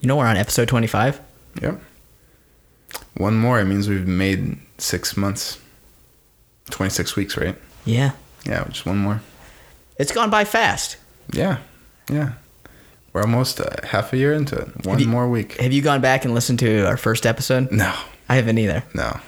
You know we're on episode 25. Yep. One more. It means we've made six months. 26 weeks, right? Yeah. Yeah, just one more. It's gone by fast. Yeah. Yeah. We're almost uh, half a year into it. One you- more week. Have you gone back and listened to our first episode? No. I haven't either. No.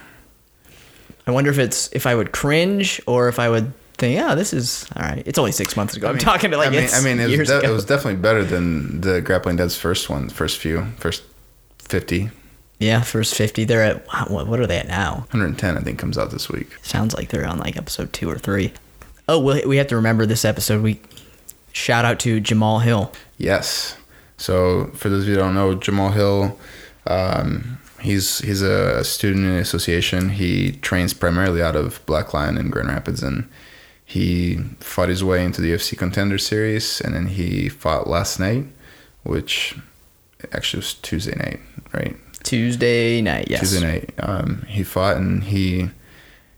I wonder if it's if I would cringe or if I would think, yeah, this is all right. It's only six months ago. I'm talking to like I mean, it's I mean, it was, de- it was definitely better than the Grappling Dead's first one, first few, first 50. yeah, first fifty. They're at what? What are they at now? 110, I think, comes out this week. Sounds like they're on like episode two or three. Oh, we we have to remember this episode. We shout out to Jamahal Hill. Yes. So, for those of you who don't know, Jamahal Hill, um, he's he's a student in the association. He trains primarily out of Black Lion in Grand Rapids, and he fought his way into the UFC Contender Series, and then he fought last night, which actually was Tuesday night, right? Tuesday night, yes. Tuesday night. Um, he fought and he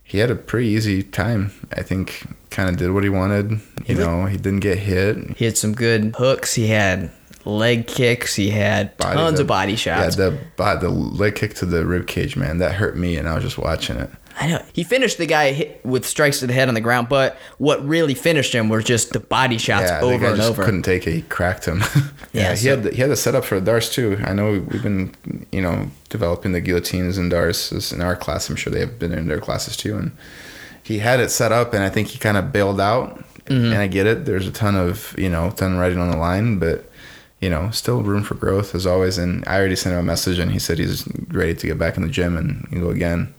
he had a pretty easy time. I think kind of did what he wanted. You He looked- know, he didn't get hit. He had some good hooks. He had leg kicks. He had Body- tons the- of body shots. Yeah, the the leg kick to the rib cage, man, that hurt me, and I was just watching it. I know he finished the guy with strikes to the head on the ground, but what really finished him were just the body shots yeah, over and just over. couldn't take it. He cracked him. yeah, Yeah, he so- had the, he had the setup for D'Arce too. I know we've been you know developing the guillotines and D'Arces in our class. I'm sure they have been in their classes too, and he had it set up, and I think he kind of bailed out. Mm-hmm. And I get it. There's a ton of you know ton riding on the line, but you know still room for growth as always. And I already sent him a message, and he said he's ready to get back in the gym and go again.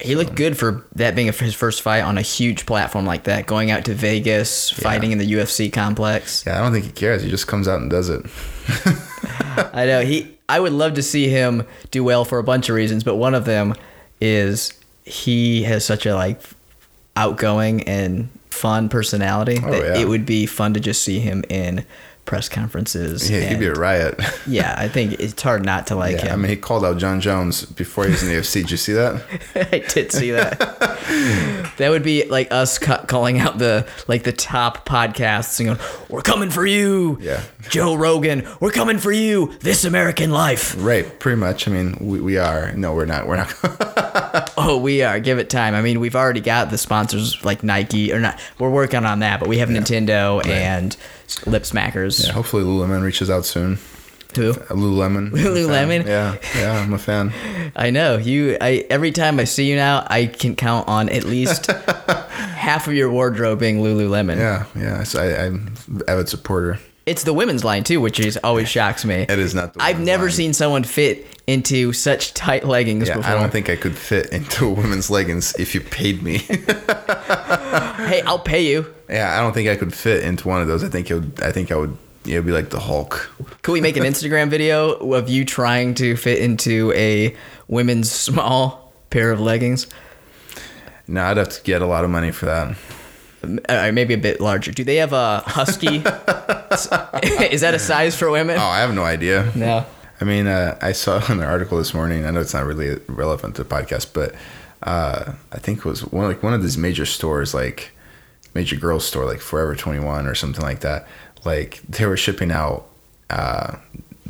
He looked good for that being his first fight on a huge platform like that, going out to Vegas, fighting in the UFC complex. Yeah, I don't think he cares. He just comes out and does it. I know he. I would love to see him do well for a bunch of reasons, but one of them is he has such a like outgoing and fun personality Oh, that yeah. it would be fun to just see him in press conferences. Yeah, he'd be a riot. yeah, I think it's hard not to like yeah, I mean, he called out Jon Jones before he was in the UFC. Did you see that? I did see that. that would be like us ca- calling out the like the top podcasts and going, "We're coming for you." Yeah. Joe Rogan, "We're coming for you." This American life. Right, pretty much. I mean, we, we are. No, we're not. We're not. Oh, we are. Give it time. I mean, we've already got the sponsors like Nike or not. We're working on that, but we have Nintendo and Lip Smackers. yeah, hopefully Lululemon reaches out soon. Who? Uh, Lululemon. I'm a fan. Lululemon? Yeah, yeah, I'm a fan. I know you. I every time I see you now, I can count on at least half of your wardrobe being Lululemon. Yeah, yeah. So I, I'm an avid supporter. It's the women's line too, which is always shocks me. It is not the I've never line. seen someone fit into such tight leggings Yeah, before. I don't think I could fit into a women's leggings if you paid me. hey, I'll pay you. Yeah, I don't think I could fit into one of those. I think it would. I think I would. It would be like the Hulk. Could we make an Instagram video of you trying to fit into a women's small pair of leggings? No, I'd have to get a lot of money for that. Uh, maybe a bit larger. Do they have a husky? is that a size for women? Oh, I have no idea. No. I mean, uh, I saw an article this morning. I know it's not really relevant to the podcast, but uh, I think it was one like one of these major stores, like major girls store, like Forever Twenty One or something like that. Like they were shipping out uh,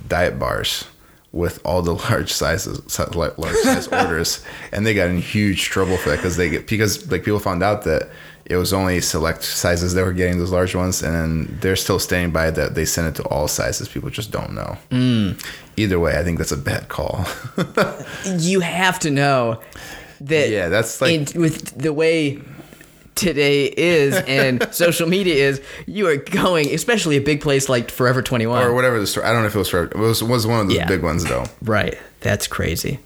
diet bars with all the large sizes, si- large size orders, and they got in huge trouble for that because they get because like people found out that it was only select sizes that were getting those large ones, and then they're still standing by that they sent it to all sizes. People just don't know. Either way, I think that's a bad call. You have to know that. Yeah, that's like- in, with the way today is and social media is. You are going, especially a big place like Forever Twenty One. or whatever the store. I don't know if it was for, it was was one of the Yeah. big ones though. Right. That's crazy.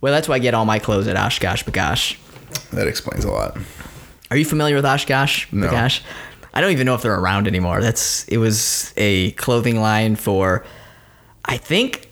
Well, that's why I get all my clothes at OshKosh B'gosh. That explains a lot. Are you familiar with Oshkosh No. B'gosh? I don't even know if they're around anymore. That's it was a clothing line for I think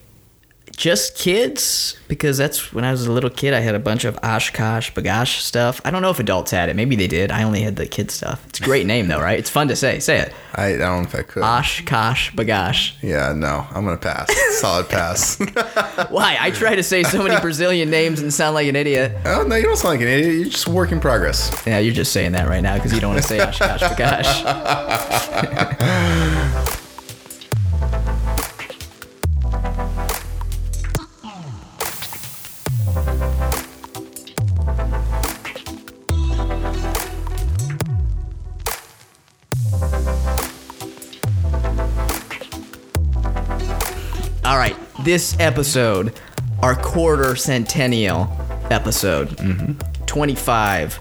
just kids because that's when I was a little kid I had a bunch of OshKosh B'gosh stuff. I don't know if adults had it. Maybe they did. I only had the kid stuff. It's a great name though, right? It's fun to say. Say it. I, I don't know if I could. OshKosh B'gosh. yeah, no, I'm gonna pass. Solid pass. Why? I try to say so many Brazilian names and sound like an idiot. oh no, you don't sound like an idiot. You're just a work in progress. Yeah, you're just saying that right now because you don't want to say OshKosh B'gosh. this episode, our quarter centennial episode, Mm-hmm. 25.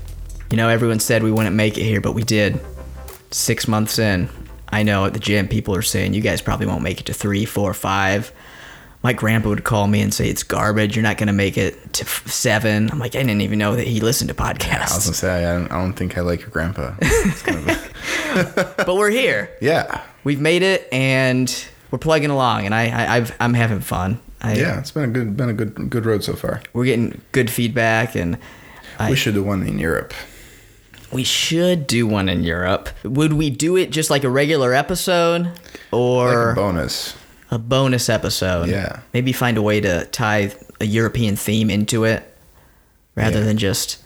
You know, everyone said we wouldn't make it here, but we did. Six months in. I know at the gym, people are saying you guys probably won't make it to three, four, five. My grandpa would call me and say it's garbage. You're not gonna make it to f- seven. I'm like, I didn't even know that he listened to podcasts. I was gonna say I don't, I don't think I like your grandpa. Kind of a- but we're here. yeah, We've made it, and we're plugging along, and I, I I've, I'm having fun. I, yeah. It's been a good been a good good road so far. we're getting good feedback, and I, we should do one in Europe. we should do one in Europe. Would we do it just like a regular episode, or Like a bonus. a bonus episode? Yeah. Maybe find a way to tie a European theme into it, rather Yeah. than just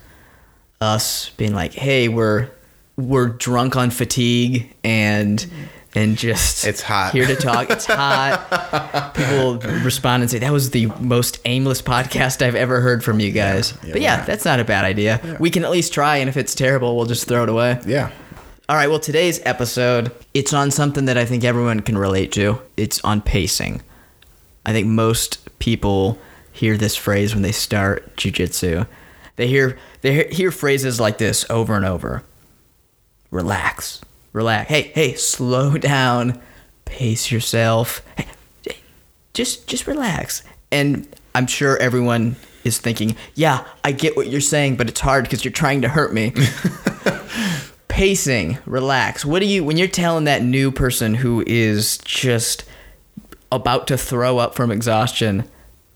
us being like, "Hey, we're we're drunk on fatigue and." And just It's hot. here to talk. It's hot. People respond and say that was the most aimless podcast I've ever heard from you guys. Yeah, but yeah, yeah. that's not a bad idea. We can at least try, and if it's terrible, we'll just throw it away. Yeah. All right, well, today's episode, it's on something that I think everyone can relate to. It's on pacing. I think most people hear this phrase when they start jujitsu. They hear they hear phrases like this over and over. Relax. Relax. Hey, hey, slow down. Pace yourself. Hey, just just relax. And I'm sure everyone is thinking, "Yeah, I get what you're saying, but it's hard because you're trying to hurt me." pacing, relax. What do you when you're telling that new person who is just about to throw up from exhaustion,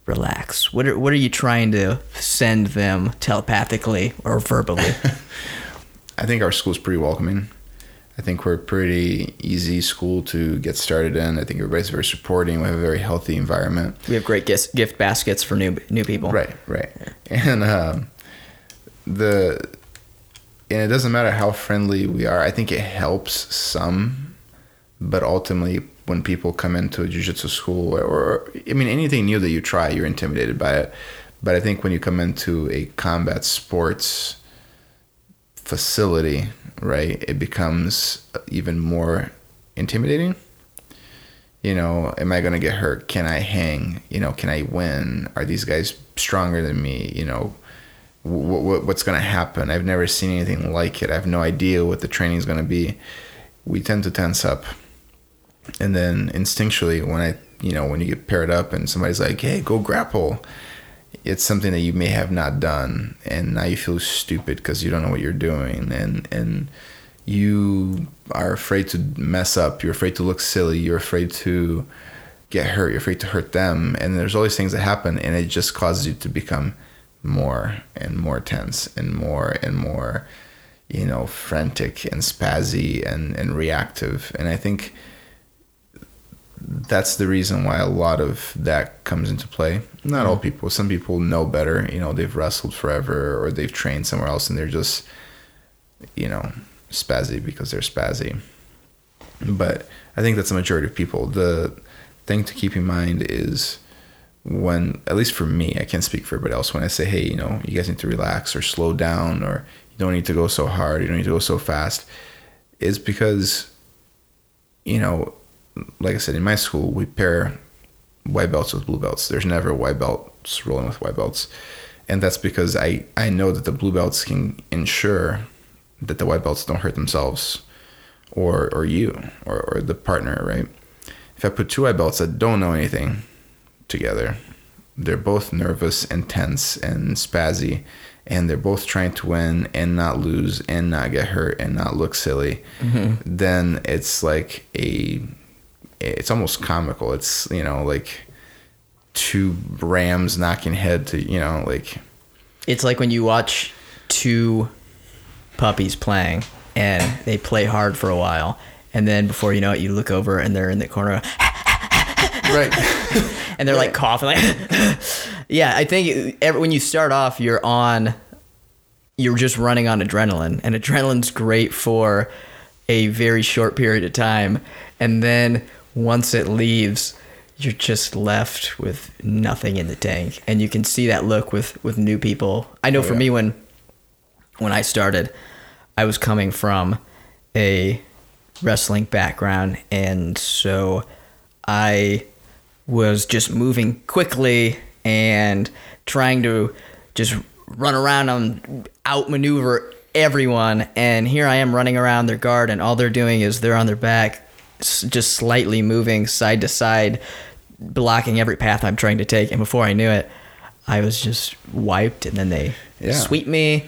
relax. What are what are you trying to send them telepathically or verbally? I think our school's pretty welcoming. I think we're a pretty easy school to get started in. I think everybody's very supporting. We have a very healthy environment. we have great gift gift baskets for new new people. Right, right. And um, the and it doesn't matter how friendly we are. I think it helps some, but ultimately, when people come into a jiu-jitsu school or, or I mean anything new that you try, you're intimidated by it. But I think when you come into a combat sports facility, right, it becomes even more intimidating. You know, am I going to get hurt? Can I hang? You know, can I win? Are these guys stronger than me? You know, w- w- what's going to happen? I've never seen anything like it. I have no idea what the training is going to be. We tend to tense up. And then instinctually, when I, you know, when you get paired up and somebody's like, hey, go grapple, it's something that you may have not done. And now you feel stupid because you don't know what you're doing. And, and, you are afraid to mess up. You're afraid to look silly. You're afraid to get hurt. You're afraid to hurt them. And there's all these things that happen, and it just causes you to become more and more tense and more and more, you know, frantic and spazzy and, and reactive. And I think that's the reason why a lot of that comes into play. Not all mm. people. Some people know better. You know, they've wrestled forever or they've trained somewhere else and they're just, you know, spazzy because they're spazzy. But I think that's the majority of people. The thing to keep in mind is when, at least for me, I can't speak for everybody else, when I say, hey, you know, you guys need to relax or slow down or you don't need to go so hard, you don't need to go so fast, is because, you know, like I said, in my school, we pair white belts with blue belts. There's never white belts rolling with white belts. And that's because I, I know that the blue belts can ensure that the white belts don't hurt themselves or or you or, or the partner, right? If I put two white belts that don't know anything together, they're both nervous and tense and spazzy and they're both trying to win and not lose and not get hurt and not look silly, mm-hmm. then it's like a it's almost comical. It's you know like two rams knocking head to you know like It's like when you watch two puppies playing and they play hard for a while and then before you know it you look over and they're in the corner. Right. And they're like coughing like yeah i think every, when you start off you're on you're just running on adrenaline and adrenaline's great for a very short period of time. And then once it leaves you're just left with nothing in the tank and you can see that look with with new people i know Oh, for yeah. me when when i started i was coming from a wrestling background and so i was just moving quickly and trying to just run around and outmaneuver everyone. And here I am running around their guard, and all they're doing is they're on their back, just slightly moving side to side, blocking every path I'm trying to take. And before I knew it, I was just wiped, and then they Yeah. sweep me.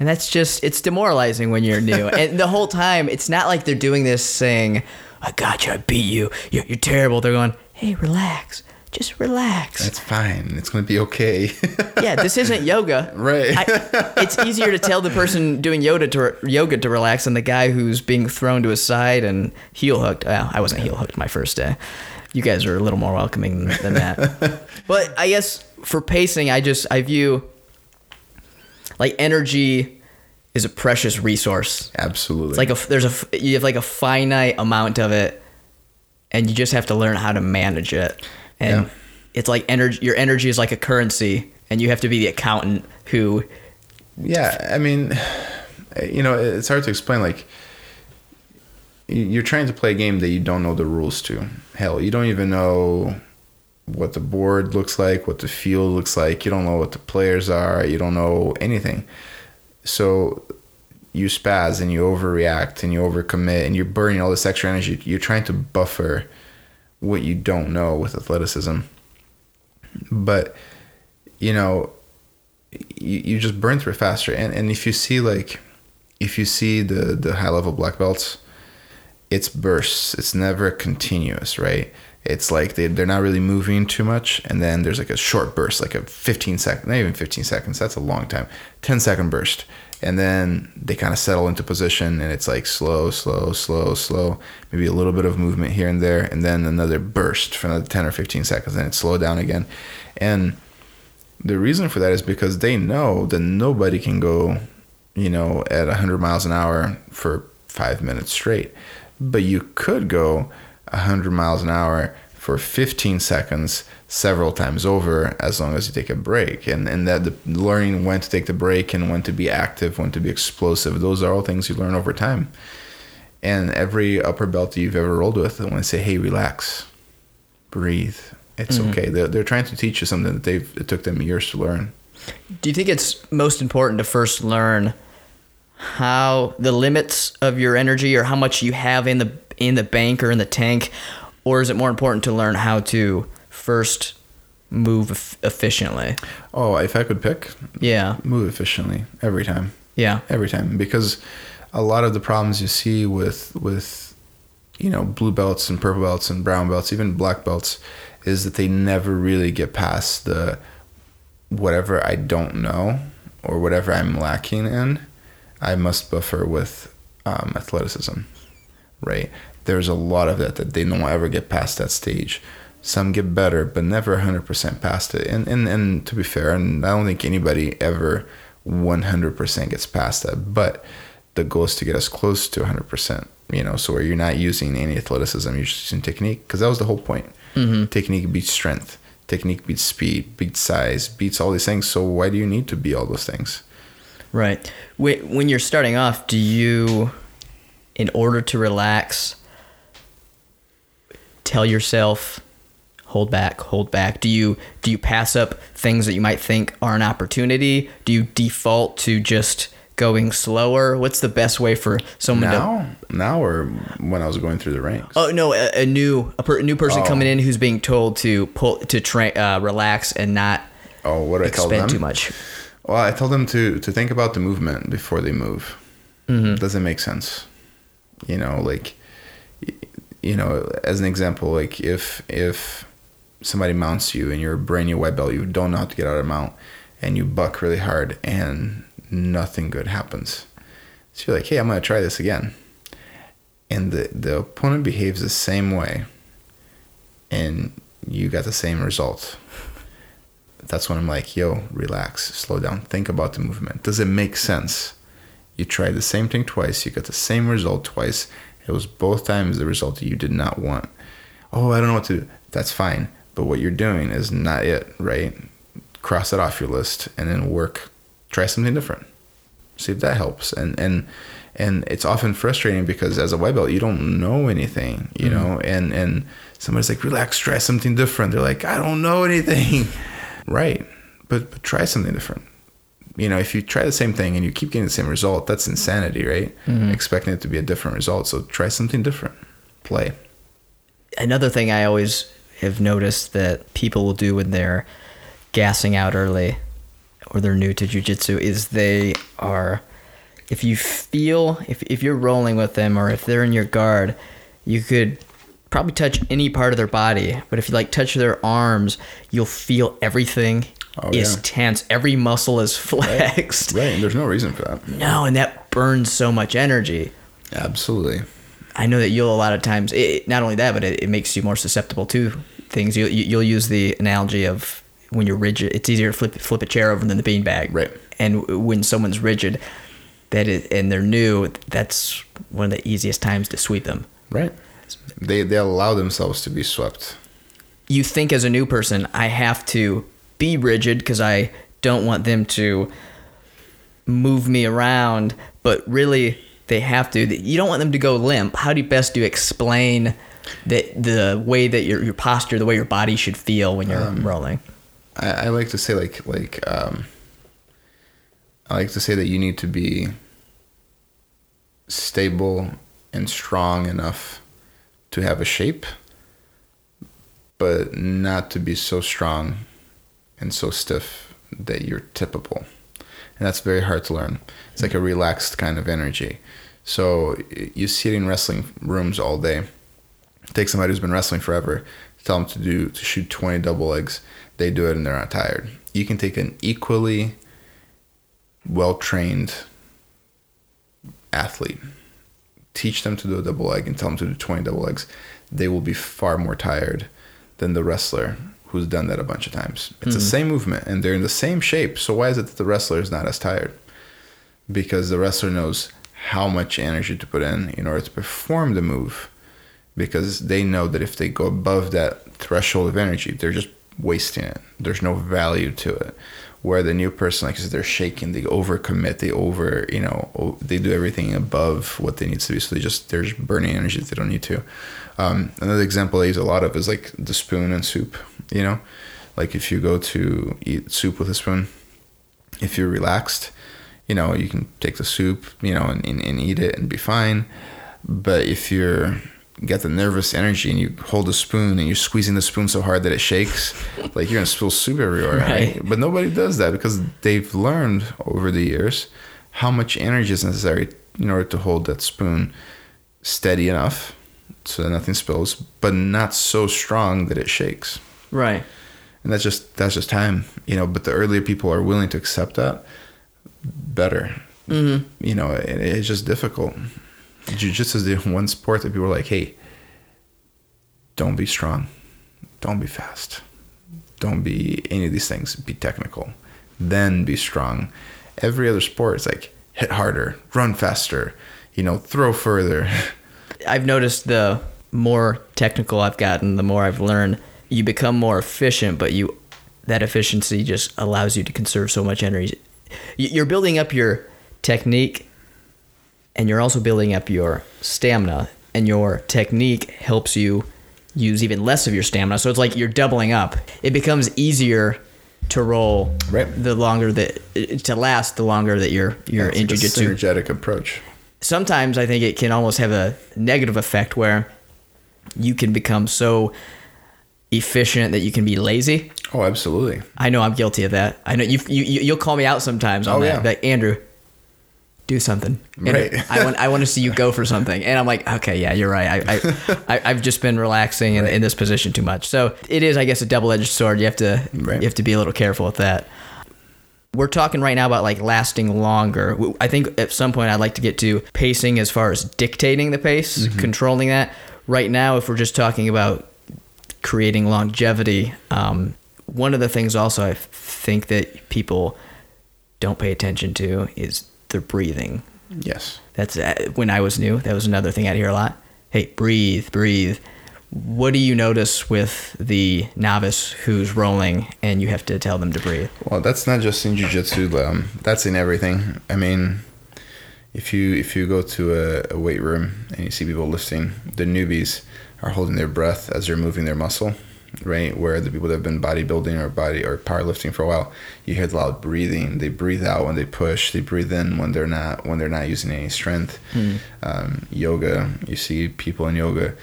And that's just, it's demoralizing when you're new. and the whole time, it's not like they're doing this saying, I got you, I beat you, you're, you're terrible. They're going, hey, relax, just relax. That's fine. It's gonna be okay. yeah, this isn't yoga. Right. I, it's easier to tell the person doing yoga to yoga to relax than the guy who's being thrown to his side and heel hooked. Well, I wasn't heel hooked my first day. You guys are a little more welcoming than that. but I guess for pacing, I just I view like energy is a precious resource. Absolutely. It's like a there's a you have like a finite amount of it, and you just have to learn how to manage it. And Yeah. it's like energy. Your energy is like a currency, and you have to be the accountant who. Yeah, I mean, you know, it's hard to explain. Like, you- you're trying to play a game that you don't know the rules to. Hell, you don't even know what the board looks like, what the field looks like. You don't know what the players are. You don't know anything. So you spaz and you overreact and you overcommit and you're burning all this extra energy. You're trying to buffer what you don't know with athleticism. But, you know, you, you just burn through it faster. And and if you see like if you see the the high level black belts, it's bursts. It's never continuous, right? It's like they they're not really moving too much, and then there's like a short burst, like a 15 second, not even 15 seconds. That's a long time. 10 second burst, and then they kind of settle into position, and it's like slow, slow, slow, slow. Maybe a little bit of movement here and there, and then another burst for another 10 or 15 seconds, and it slow down again, and the reason for that is because they know that nobody can go, you know, at 100 miles an hour for five minutes straight. But you could go 100 miles an hour for 15 seconds several times over as long as you take a break. And, and that the learning when to take the break and when to be active, when to be explosive, those are all things you learn over time. And every upper belt you've ever rolled with, when they say, hey, relax, breathe, it's mm-hmm. okay. They're, they're trying to teach you something that they've it took them years to learn. Do you think it's most important to first learn how the limits of your energy or how much you have in the in the bank or in the tank, or is it more important to learn how to first move eff- efficiently? Oh, if I could pick, Yeah, move efficiently every time, yeah, every time, because a lot of the problems you see with with you know blue belts and purple belts and brown belts, even black belts, is that they never really get past the whatever I don't know or whatever I'm lacking in. I must buffer with um, athleticism, right? There's a lot of that that they don't ever get past that stage. Some get better, but never 100% past it. And, and and to be fair, and I don't think anybody ever 100% gets past that. But the goal is to get us close to 100%. You know, so where you're not using any athleticism, you're just using technique, because that was the whole point. Mm-hmm. Technique beats strength. Technique beats speed, beats size, beats all these things. So why do you need to be all those things? right. Wh- When you're starting off, do you, in order to relax, tell yourself hold back hold back do you do you pass up things that you might think are an opportunity do you default to just going slower what's the best way for someone to Now, now, or when I was going through the ranks. oh no a, a new a, per, a new person Oh. coming in who's being told to pull to train uh, relax and not Oh, what do I tell them? too much Well, I tell them to to think about the movement before they move. Doesn't make sense. You know, like you know, as an example, like if if somebody mounts you and you're a brand new white belt, you don't know how to get out of mount, and you buck really hard and nothing good happens. So you're like, hey, I'm gonna try this again, and the the opponent behaves the same way, and you got the same result that's when I'm like, yo, relax, slow down, think about the movement. Does it make sense? You tried the same thing twice, you got the same result twice. It was both times the result that you did not want. Oh, I don't know what to do. That's fine. But what you're doing is not it, right? Cross it off your list and then work, try something different. See if that helps. And and and it's often frustrating because as a white belt you don't know anything you Mm-hmm. know and and somebody's like relax try something different they're like i don't know anything right but, but try something different you know if you try the same thing and you keep getting the same result that's insanity right Mm-hmm. expecting it to be a different result so try something different play Another thing I always have noticed that people will do when they're gassing out early or they're new to jujitsu is they are if you feel if, if you're rolling with them or if they're in your guard, you could probably touch any part of their body. But if you like touch their arms, you'll feel everything Oh, is yeah. tense. Every muscle is flexed. right and there's no reason for that No, and that burns so much energy. absolutely I know that you'll a lot of times. It, not only that, but it, it makes you more susceptible to things. You, you you'll use the analogy of when you're rigid. It's easier to flip flip a chair over than the beanbag. Right. And when someone's rigid, that is, and they're new, that's one of the easiest times to sweep them. right they they allow themselves to be swept You think as a new person, I have to be rigid because I don't want them to move me around, but really they have to. You don't want them to go limp. How do you best do you explain that the way that your your posture, the way your body should feel when you're rolling? I, I like to say like like um, I like to say that you need to be stable and strong enough to have a shape, but not to be so strong and so stiff that you're tippable. And that's very hard to learn. It's like a relaxed kind of energy. So you see it in wrestling rooms all day. Take somebody who's been wrestling forever, tell them to do to shoot 20 double legs. They do it and they're not tired. You can take an equally well trained athlete, teach them to do a double leg and tell them to do 20 double legs. They will be far more tired than the wrestler who's done that a bunch of times. It's the hmm. same movement and they're in the same shape. So why is it that the wrestler is not as tired? Because the wrestler knows how much energy to put in in order to perform the move. Because they know that if they go above that threshold of energy, they're just wasting it. There's no value to it. Where the new person, like they're shaking, they overcommit, they over, you know, they do everything above what they need to be. So they just they're just burning energy that they don't need to. Um, another example I use a lot of is like the spoon and soup. You know, like if you go to eat soup with a spoon, if you're relaxed, you know, you can take the soup, you know, and, and, and eat it and be fine. But if you're got the nervous energy and you hold the spoon and you're squeezing the spoon so hard that it shakes, like you're gonna spill soup everywhere. Right. Right. But nobody does that because they've learned over the years how much energy is necessary in order to hold that spoon steady enough so that nothing spills, but not so strong that it shakes Right. and that's just that's just time you know but the earlier people are willing to accept that better mm-hmm. you know it, it's just difficult jiu-jitsu is the one sport that people are like hey don't be strong. Don't be fast. Don't be any of these things. Be technical. Then be strong. Every other sport is like hit harder run faster you know throw further. I've noticed the more technical I've gotten, the more I've learned, you become more efficient, but you that efficiency just allows you to conserve so much energy. You- You're building up your technique and you're also building up your stamina and your technique helps you use even less of your stamina. So it's like you're doubling up. It becomes easier to roll Right. the longer that to last the longer that you're you're in like a jiu-jitsu synergetic approach sometimes I think it can almost have a negative effect where you can become so efficient that you can be lazy. oh absolutely I know I'm guilty of that. I know you you you- you'll call me out sometimes on Oh, that. yeah. Like Andrew, do something. Andrew, Right. I want I want to see you go for something, and I'm like, okay, yeah, you're right. I, I, I I've just been relaxing in, in this position too much. So it is, I guess, a double edged sword. You have to Right. you have to be a little careful with that. We're talking right now about like lasting longer. I think at some point I'd like to get to pacing as far as dictating the pace, Mm-hmm. controlling that. Right now, if we're just talking about creating longevity, um, one of the things also I think that people don't pay attention to is their breathing. yes That's uh, when I was new. That was another thing I'd hear a lot. Hey, breathe, breathe. What do you notice with the novice who's rolling and you have to tell them to breathe? Well, that's not just in jujitsu. Um, that's in everything. I mean, if you if you go to a, a weight room and you see people lifting, the newbies are holding their breath as they're moving their muscle, right? Where the people that have been bodybuilding or body or powerlifting for a while, you hear the loud breathing. They breathe out when they push. They breathe in when they're not when they're not using any strength. Um, yoga, you see people in yoga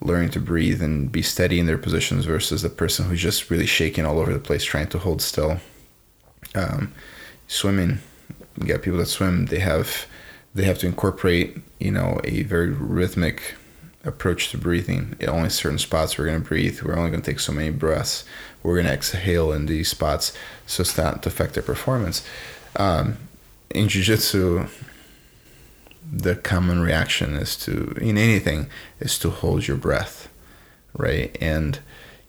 learning to breathe and be steady in their positions versus the person who's just really shaking all over the place trying to hold still. Um, swimming, you got people that swim. They have they have to incorporate you know a very rhythmic approach to breathing. In only certain spots we're going to breathe. We're only going to take so many breaths. We're going to exhale in these spots so as not to affect their performance. Um, in jiu-jitsu, the common reaction is to in anything is to hold your breath, right? And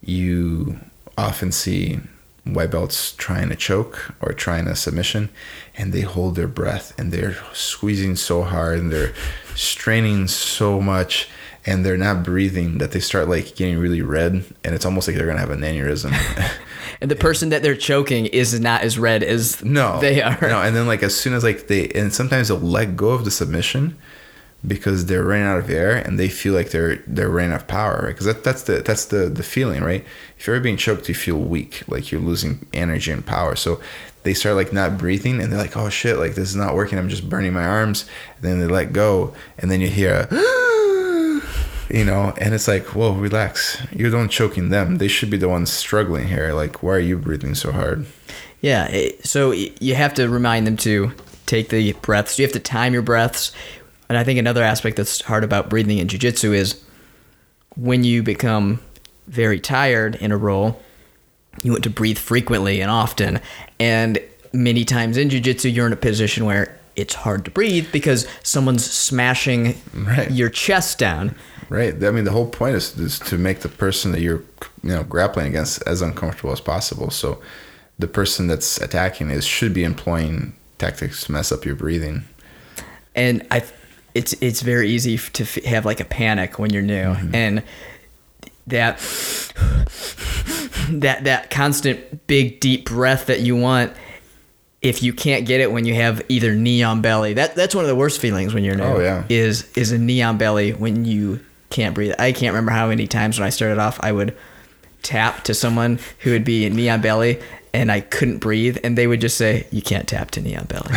you often see white belts trying to choke or trying a submission and they hold their breath and they're squeezing so hard and they're straining so much and they're not breathing that they start like getting really red and it's almost like they're gonna have an aneurysm. And the person that they're choking is not as red as no. they are. no and then like as soon as like they and sometimes they'll let go of the submission because they're running out of air and they feel like they're they're running out of power right? Because that, that's the that's the the feeling right? If you're being choked you feel weak like you're losing energy and power. So they start like not breathing and they're like oh shit like this is not working. I'm just burning my arms. And then they let go and then you hear a, you know and it's like whoa relax you're the one choking them they should be the ones struggling here like why are you breathing so hard Yeah. it- So you have to remind them to take the breaths. You have to time your breaths. And I think another aspect that's hard about breathing in jiu-jitsu is when you become very tired in a roll, you want to breathe frequently and often. And many times in jiu-jitsu, you're in a position where it's hard to breathe because someone's smashing Right. your chest down. Right. I mean, the whole point is, is to make the person that you're, you know, grappling against as uncomfortable as possible. So, the person that's attacking is should be employing tactics to mess up your breathing. and I, it's it's very easy to f- have like a panic when you're new, mm-hmm. and that that that constant big deep breath that you want. If you can't get it when you have either knee on belly, that that's one of the worst feelings when you're new. Oh, yeah. is is a knee on belly when you can't breathe. I can't remember how many times when I started off I would tap to someone who would be knee on belly and I couldn't breathe and they would just say you can't tap to knee on belly.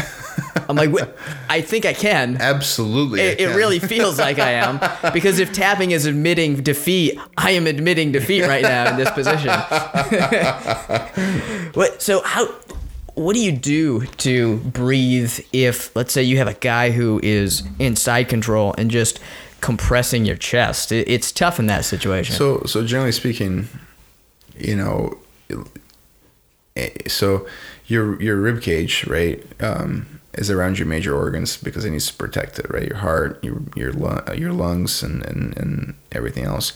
I'm like I think I can. Absolutely. It, it really feels like I am because if tapping is admitting defeat, I am admitting defeat right now in this position. what? So how? What do you do to breathe if, let's say, you have a guy who is inside control and just compressing your chest? It, it's tough in that situation. So, so generally speaking, you know, eh, so your your rib cage, right, um, is around your major organs because it needs to protect it, right? Your heart, your your your lungs, and, and and everything else.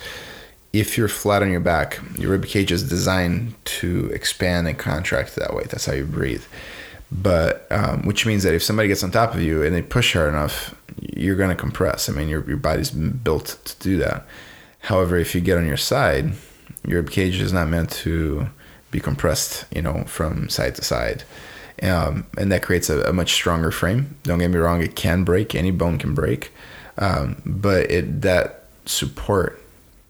If you're flat on your back, your rib cage is designed to expand and contract that way. That's how you breathe. But um, which means that if somebody gets on top of you and they push hard enough, you're going to compress. I mean, your your body's built to do that. However, if you get on your side, your rib cage is not meant to be compressed, you know, from side to side. Um, and that creates a, a much stronger frame. Don't get me wrong; it can break. Any bone can break, um, but it that support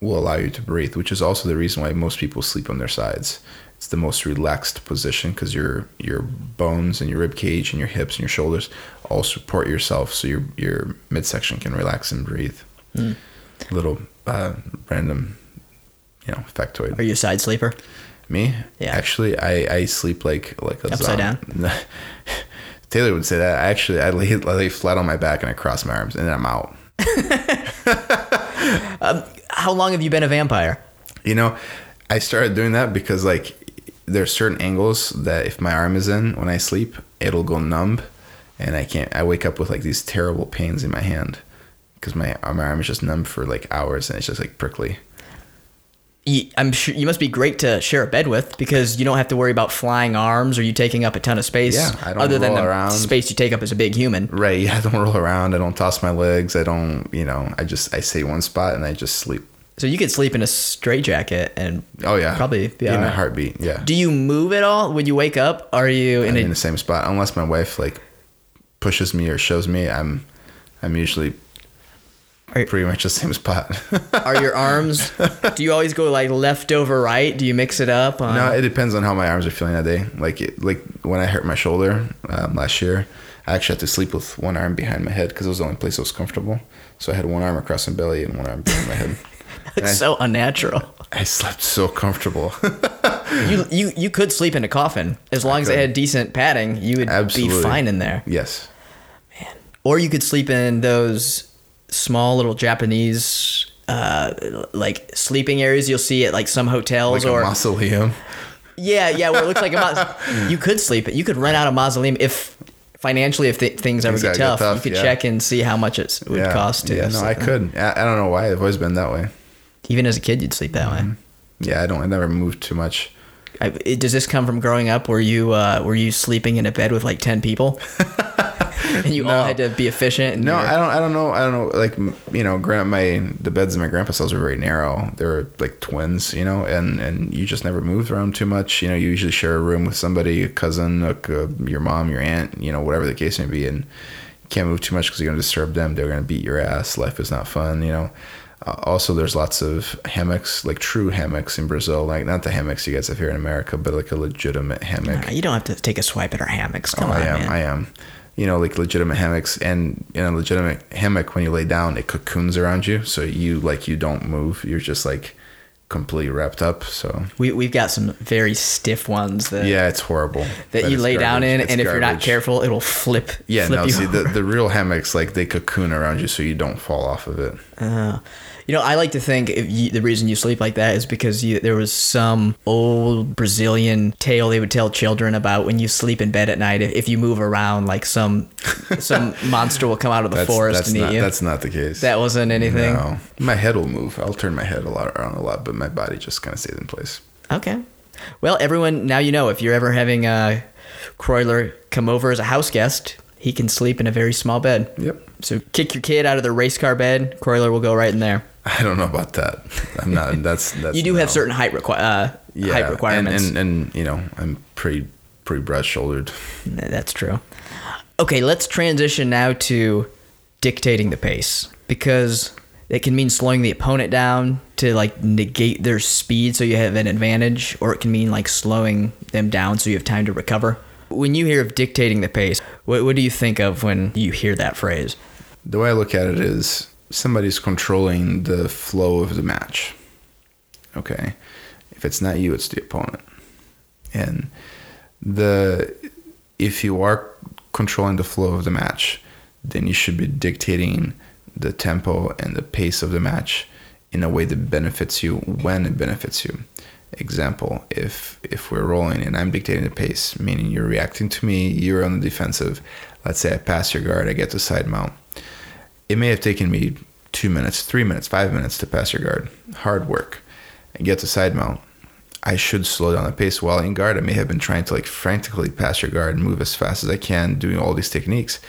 will allow you to breathe, which is also the reason why most people sleep on their sides. It's the most relaxed position because your your bones and your rib cage and your hips and your shoulders all support yourself, so your your midsection can relax and breathe. Little uh, random, you know, factoid. Are you a side sleeper? Me? Yeah. Actually, I, I sleep like like a Upside zombie. Taylor would say that. I actually I lay, I lay flat on my back and I cross my arms and then I'm out. How long have you been a vampire? You know, I started doing that because like there's certain angles that if my arm is in when I sleep, it'll go numb, and I can't. I wake up with like these terrible pains in my hand because my my arm is just numb for like hours and it's just like prickly. You, I'm sure you must be great to share a bed with because you don't have to worry about flying arms or you taking up a ton of space. Yeah, I don't other than the around. space you take up as a big human. Right? Yeah, I don't roll around. I don't toss my legs. I don't. You know, I just I stay one spot and I just sleep. So you could sleep in a straitjacket and Oh yeah, Probably be in a heartbeat. Yeah. do you move at all when you wake up? Are you in a in the same spot unless my wife like pushes me or shows me, I'm I'm usually Are- pretty much the same spot. Are your arms? do you always go like left over right? Do you mix it up? On, no, it depends on how my arms are feeling that day. Like it, like when I hurt my shoulder um, last year, I actually had to sleep with one arm behind my head because it was the only place that was comfortable. So I had one arm across my belly and one arm behind my head. it's so unnatural. I slept so comfortable. You you you could sleep in a coffin as long as it had decent padding. You would Absolutely. be fine in there. yes. Man, Or you could sleep in those small little Japanese uh, like sleeping areas you'll see at like some hotels Like or a mausoleum. yeah yeah where it looks like a mausoleum. you could sleep it. You could rent out a mausoleum if financially if th- things ever Things get tough, tough, you could yeah. check and see how much it would cost to Yeah, no, I could. I, I don't know why. I've always been that way. Even as a kid, you'd sleep that way. Yeah, I don't. I never moved too much. I, it, does this come from growing up? Were you uh, were you sleeping in a bed with like ten people, and you all had to be efficient? And No, I don't. I don't know. I don't know. Like you know, grand my the beds in my grandpa's house were very narrow. They were like twins, you know, and and you just never moved around too much. You know, you usually share a room with somebody, a cousin, like, uh, your mom, your aunt, you know, whatever the case may be, and you can't move too much because you're gonna disturb them. They're gonna beat your ass. Life is not fun, you know. Uh, also, there's lots of hammocks, like true hammocks in Brazil, like not the hammocks you guys have here in America, but like a legitimate hammock. Nah, you don't have to take a swipe at our hammocks. Come Oh, on, I am. man. I am. You know, like legitimate hammocks, and in a legitimate hammock, when you lay down, it cocoons around you, so you like you don't move. You're just like completely wrapped up. So we we've got some very stiff ones that yeah, it's horrible. that you is lay down in, It's and if you're not careful, it'll flip. Yeah, flip no. you See, the, the real hammocks like they cocoon around you, so you don't fall off of it. Uh, you know, I like to think if you, the reason you sleep like that is because you, there was some old Brazilian tale they would tell children about when you sleep in bed at night. If, if you move around, like some some monster will come out of the That's forest that's and eat not you. that's not the case. that wasn't anything. No, my head will move. I'll turn my head a lot around a lot, but my body just kind of stays in place. Okay. Well, everyone, now you know if you're ever having uh, Croyler come over as a house guest, he can sleep in a very small bed. Yep. So kick your kid out of the race car bed, Croyler will go right in there. I don't know about that. I'm not. That's that's. You do have certain height, requi- uh, height requirements. And, and and you know, I'm pretty pretty broad shouldered. That's true. Okay, let's transition now to dictating the pace because it can mean slowing the opponent down to like negate their speed so you have an advantage, or it can mean like slowing them down so you have time to recover. When you hear of dictating the pace, what, what do you think of when you hear that phrase? The way I look at it is somebody's controlling the flow of the match. Okay. If it's not you, it's the opponent. And the if you are controlling the flow of the match, then you should be dictating the tempo and the pace of the match in a way that benefits you when it benefits you. Example, if if we're rolling and I'm dictating the pace, meaning you're reacting to me, you're on the defensive. Let's say I pass your guard, I get to side mount. It may have taken me two minutes, three minutes, five minutes to pass your guard. Hard work. And get to side mount. I should slow down the pace while in guard. I may have been trying to like frantically pass your guard and move as fast as I can, doing all these techniques.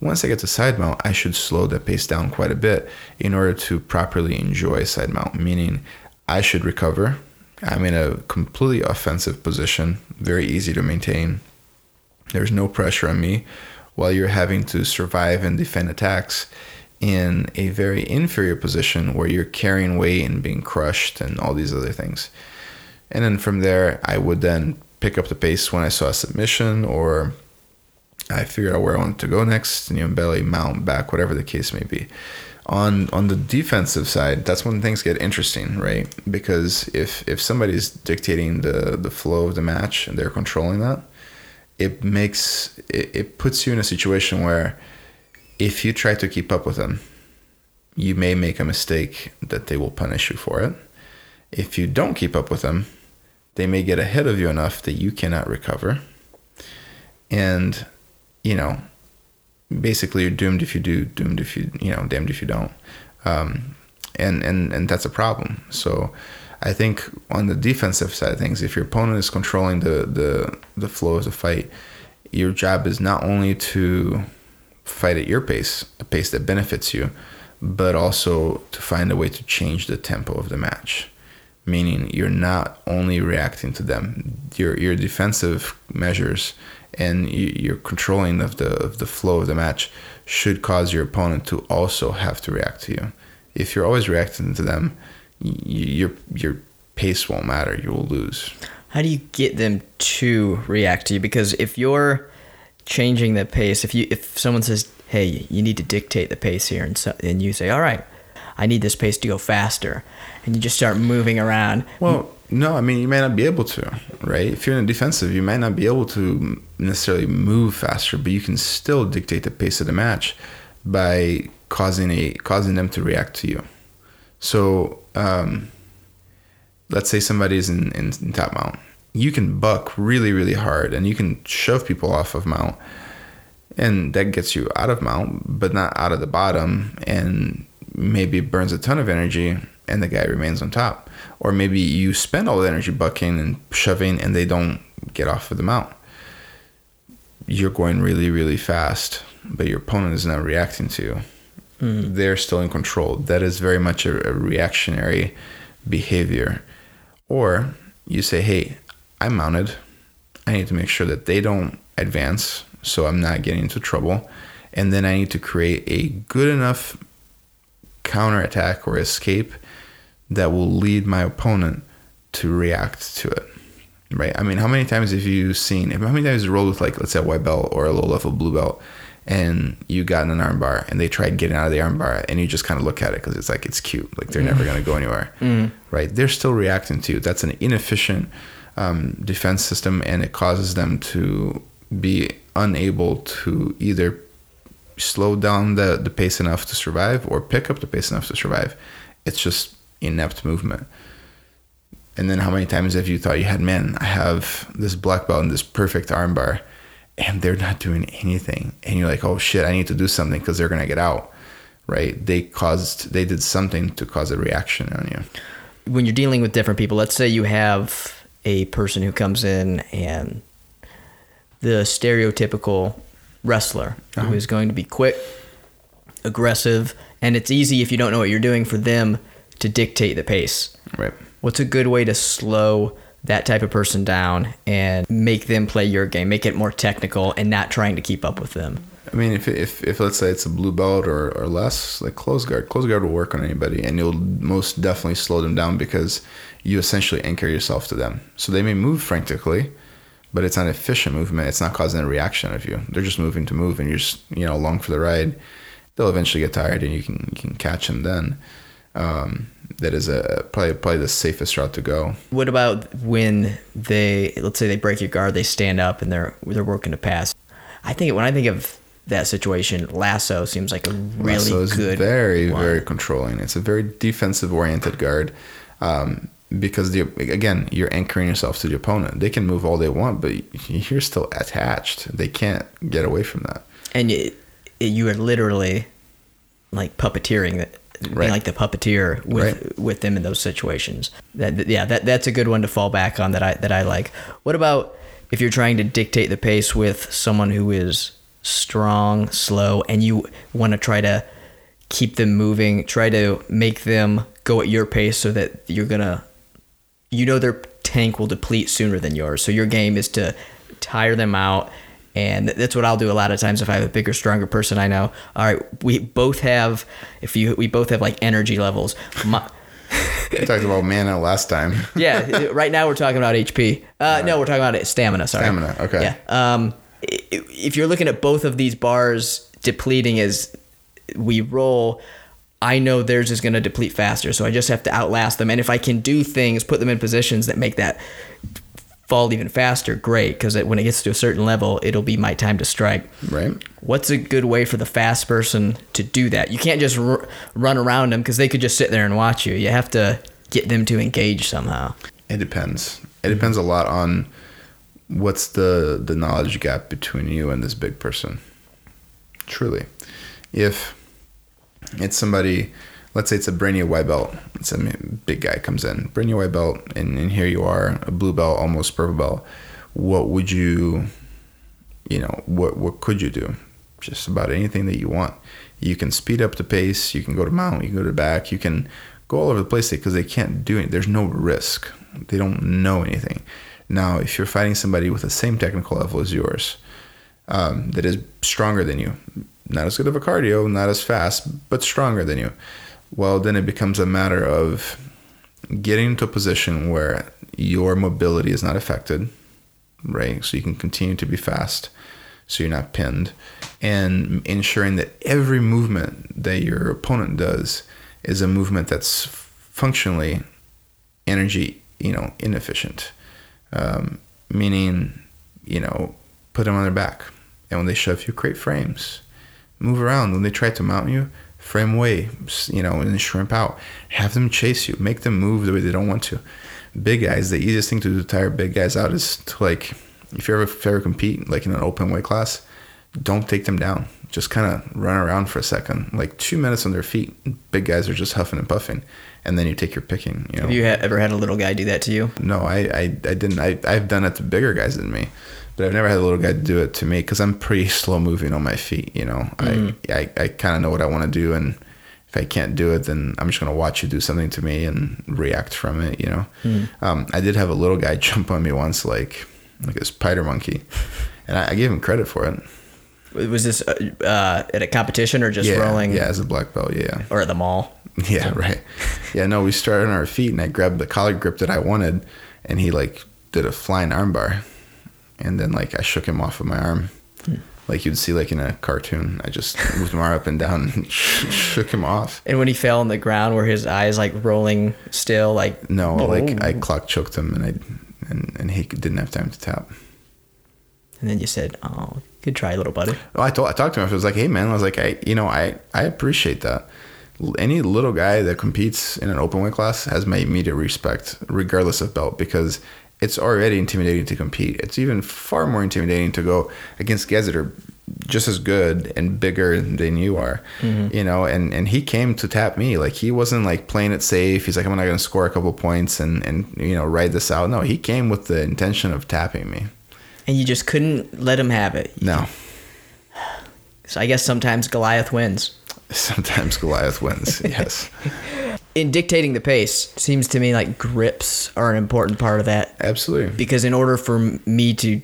Once I get to side mount, I should slow the pace down quite a bit in order to properly enjoy side mount, meaning I should recover. I'm in a completely offensive position, very easy to maintain. There's no pressure on me while you're having to survive and defend attacks in a very inferior position where you're carrying weight and being crushed and all these other things. And then from there, I would then pick up the pace when I saw a submission or I figured out where I wanted to go next, you know, belly, mount, back, whatever the case may be. On on the defensive side, that's when things get interesting, right? Because if if somebody's dictating the the flow of the match and they're controlling that, it makes it, it puts you in a situation where if you try to keep up with them, you may make a mistake that they will punish you for it. If you don't keep up with them, they may get ahead of you enough that you cannot recover. And, you know, basically you're doomed if you do, doomed if you, you know, damned if you don't. Um, and, and, and that's a problem. So I think on the defensive side of things, if your opponent is controlling the, the, the flow of the fight, your job is not only to fight at your pace, a pace that benefits you, but also to find a way to change the tempo of the match. Meaning you're not only reacting to them, your your defensive measures and your controlling of the of the flow of the match should cause your opponent to also have to react to you. If you're always reacting to them, your your pace won't matter. You will lose. How do you get them to react to you? Because if you're changing the pace, if you if someone says, "Hey, you need to dictate the pace here," and so, and you say, "All right, I need this pace to go faster," and you just start moving around. Well, no, I mean you may not be able to, right? If you're in a defensive, you might not be able to necessarily move faster, but you can still dictate the pace of the match by causing a causing them to react to you. So, um, let's say somebody's in, in, in top mount, you can buck really really hard, and you can shove people off of mount, and that gets you out of mount, but not out of the bottom, and maybe burns a ton of energy, and the guy remains on top or maybe you spend all the energy bucking and shoving and they don't get off of the mount. You're going really, really fast, but your opponent is not reacting to you. Mm. They're still in control. That is very much a, a reactionary behavior. Or you say, hey, I'm mounted. I need to make sure that they don't advance so I'm not getting into trouble. And then I need to create a good enough counterattack or escape that will lead my opponent to react to it. Right? I mean, how many times have you seen, how many times you rolled with, like, let's say a white belt or a low level blue belt, and you got in an armbar and they tried getting out of the armbar and you just kind of look at it because it's like, it's cute. Like, they're mm. never going to go anywhere. Mm. Right? They're still reacting to you. That's an inefficient um, defense system and it causes them to be unable to either slow down the, the pace enough to survive or pick up the pace enough to survive. It's just inept movement. And then how many times have you thought you had, man, I have this black belt and this perfect armbar, and they're not doing anything. And you're like, oh shit, I need to do something because they're gonna get out. Right? They caused they did something to cause a reaction on you. When you're dealing with different people, let's say you have a person who comes in and the stereotypical wrestler uh-huh. who is going to be quick, aggressive, and it's easy if you don't know what you're doing for them to dictate the pace. Right. What's a good way to slow that type of person down and make them play your game, make it more technical and not trying to keep up with them? I mean, if, if, if let's say it's a blue belt or, or less, like close guard, close guard will work on anybody and you'll most definitely slow them down because you essentially anchor yourself to them. So they may move frantically, but it's not efficient movement. It's not causing a reaction of you. They're just moving to move and you're just, you know, along for the ride. They'll eventually get tired and you can, you can catch them then um, that is a probably probably the safest route to go. What about when they let's say they break your guard, they stand up and they're they're working to pass? I think when I think of that situation, lasso seems like a really lasso is good. Very one. very controlling. It's a very defensive oriented guard. Um, because the again you're anchoring yourself to the opponent. They can move all they want, but you're still attached. They can't get away from that. And you, you are literally like puppeteering that right. like the puppeteer with right. with them in those situations. That yeah, that that's a good one to fall back on that I that I like. What about if you're trying to dictate the pace with someone who is strong, slow, and you want to try to keep them moving, try to make them go at your pace so that you're gonna, you know, their tank will deplete sooner than yours. So your game is to tire them out and that's what I'll do a lot of times if I have a bigger, stronger person I know. All right, we both have if you we both have like energy levels. My, we talked about mana last time. yeah, right now we're talking about HP. Uh, no, we're talking about stamina. Sorry, stamina. Okay. Yeah. Um, if you're looking at both of these bars depleting as we roll, I know theirs is going to deplete faster, so I just have to outlast them. And if I can do things, put them in positions that make that fall even faster, great, because when it gets to a certain level, it'll be my time to strike. Right. What's a good way for the fast person to do that? You can't just r- run around them because they could just sit there and watch you. You have to get them to engage somehow. It depends. It depends a lot on what's the the knowledge gap between you and this big person. Truly, if it's somebody let's say it's a brand new white belt. It's a big guy comes in, brand new white belt, and, and here you are, a blue belt, almost purple belt. What would you, you know, what what could you do? Just about anything that you want. You can speed up the pace. You can go to mount. You can go to back. You can go all over the place because they can't do it. There's no risk. They don't know anything. Now, if you're fighting somebody with the same technical level as yours, um, that is stronger than you. Not as good of a cardio, not as fast, but stronger than you. Well, then it becomes a matter of getting into a position where your mobility is not affected, right? So you can continue to be fast, so you're not pinned, and ensuring that every movement that your opponent does is a movement that's functionally energy, you know, inefficient. Um, meaning, you know, put them on their back, and when they shove you, create frames. Move around. When they try to mount you, frame away, you know, and shrimp out. Have them chase you. Make them move the way they don't want to. Big guys, the easiest thing to do to tire big guys out is to like, if you ever, ever compete like in an open weight class, don't take them down. Just kind of run around for a second, like two minutes on their feet. Big guys are just huffing and puffing, and then you take your picking. You know. Have you ha- ever had a little guy do that to you? No, I, I, I didn't. I, I've done it to bigger guys than me, but I've never had a little guy do it to me because I'm pretty slow moving on my feet. You know, I, I, I kind of know what I want to do, and if I can't do it, then I'm just gonna watch you do something to me and react from it. You know, um, I did have a little guy jump on me once, like like a spider monkey, and I, I gave him credit for it. Was this uh, uh, at a competition or just Yeah, rolling? yeah, as a black belt, yeah. Or at the mall? Yeah, right. Yeah, no, we started on our feet, and I grabbed the collar grip that I wanted, and he like did a flying armbar, and then like I shook him off of my arm, like you'd see like in a cartoon. I just moved my arm up and down and shook him off. And when he fell on the ground, were his eyes like rolling still? Like No, like I clock choked him, and I and and he didn't have time to tap. And then you said, "Oh, good try, little buddy." Oh, I told I talked to him. I was like, "Hey, man," I was like, "I, you know, I I appreciate that. Any little guy that competes in an open weight class has my immediate respect, regardless of belt, because it's already intimidating to compete. It's even far more intimidating to go against guys that are just as good and bigger than you are, mm-hmm. you know. And and he came to tap me. Like he wasn't like playing it safe. He's like, I'm not going to score a couple points and and you know ride this out. No, he came with the intention of tapping me. And you just couldn't let him have it. No. So I guess sometimes Goliath wins. Sometimes Goliath wins. Yes. In dictating the pace, seems to me like grips are an important part of that. Absolutely. Because in order for me to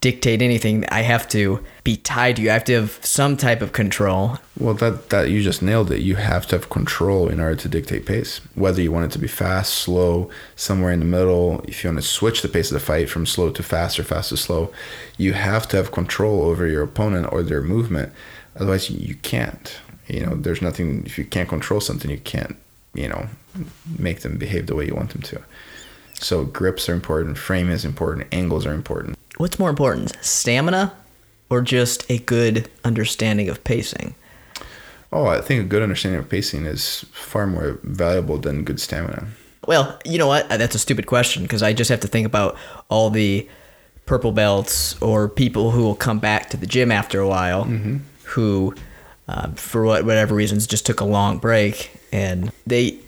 dictate anything, I have to be tied to you. I have to have some type of control. Well, that that you just nailed it. You have to have control in order to dictate pace. Whether you want it to be fast, slow, somewhere in the middle. If you want to switch the pace of the fight from slow to fast or fast to slow, you have to have control over your opponent or their movement. Otherwise, you can't. You know, there's nothing. If you can't control something, you can't. You know, make them behave the way you want them to. So grips are important. Frame is important. Angles are important. What's more important, stamina or just a good understanding of pacing? Oh, I think a good understanding of pacing is far more valuable than good stamina. Well, you know what? That's a stupid question because I just have to think about all the purple belts or people who will come back to the gym after a while who, uh, for whatever reasons, just took a long break and they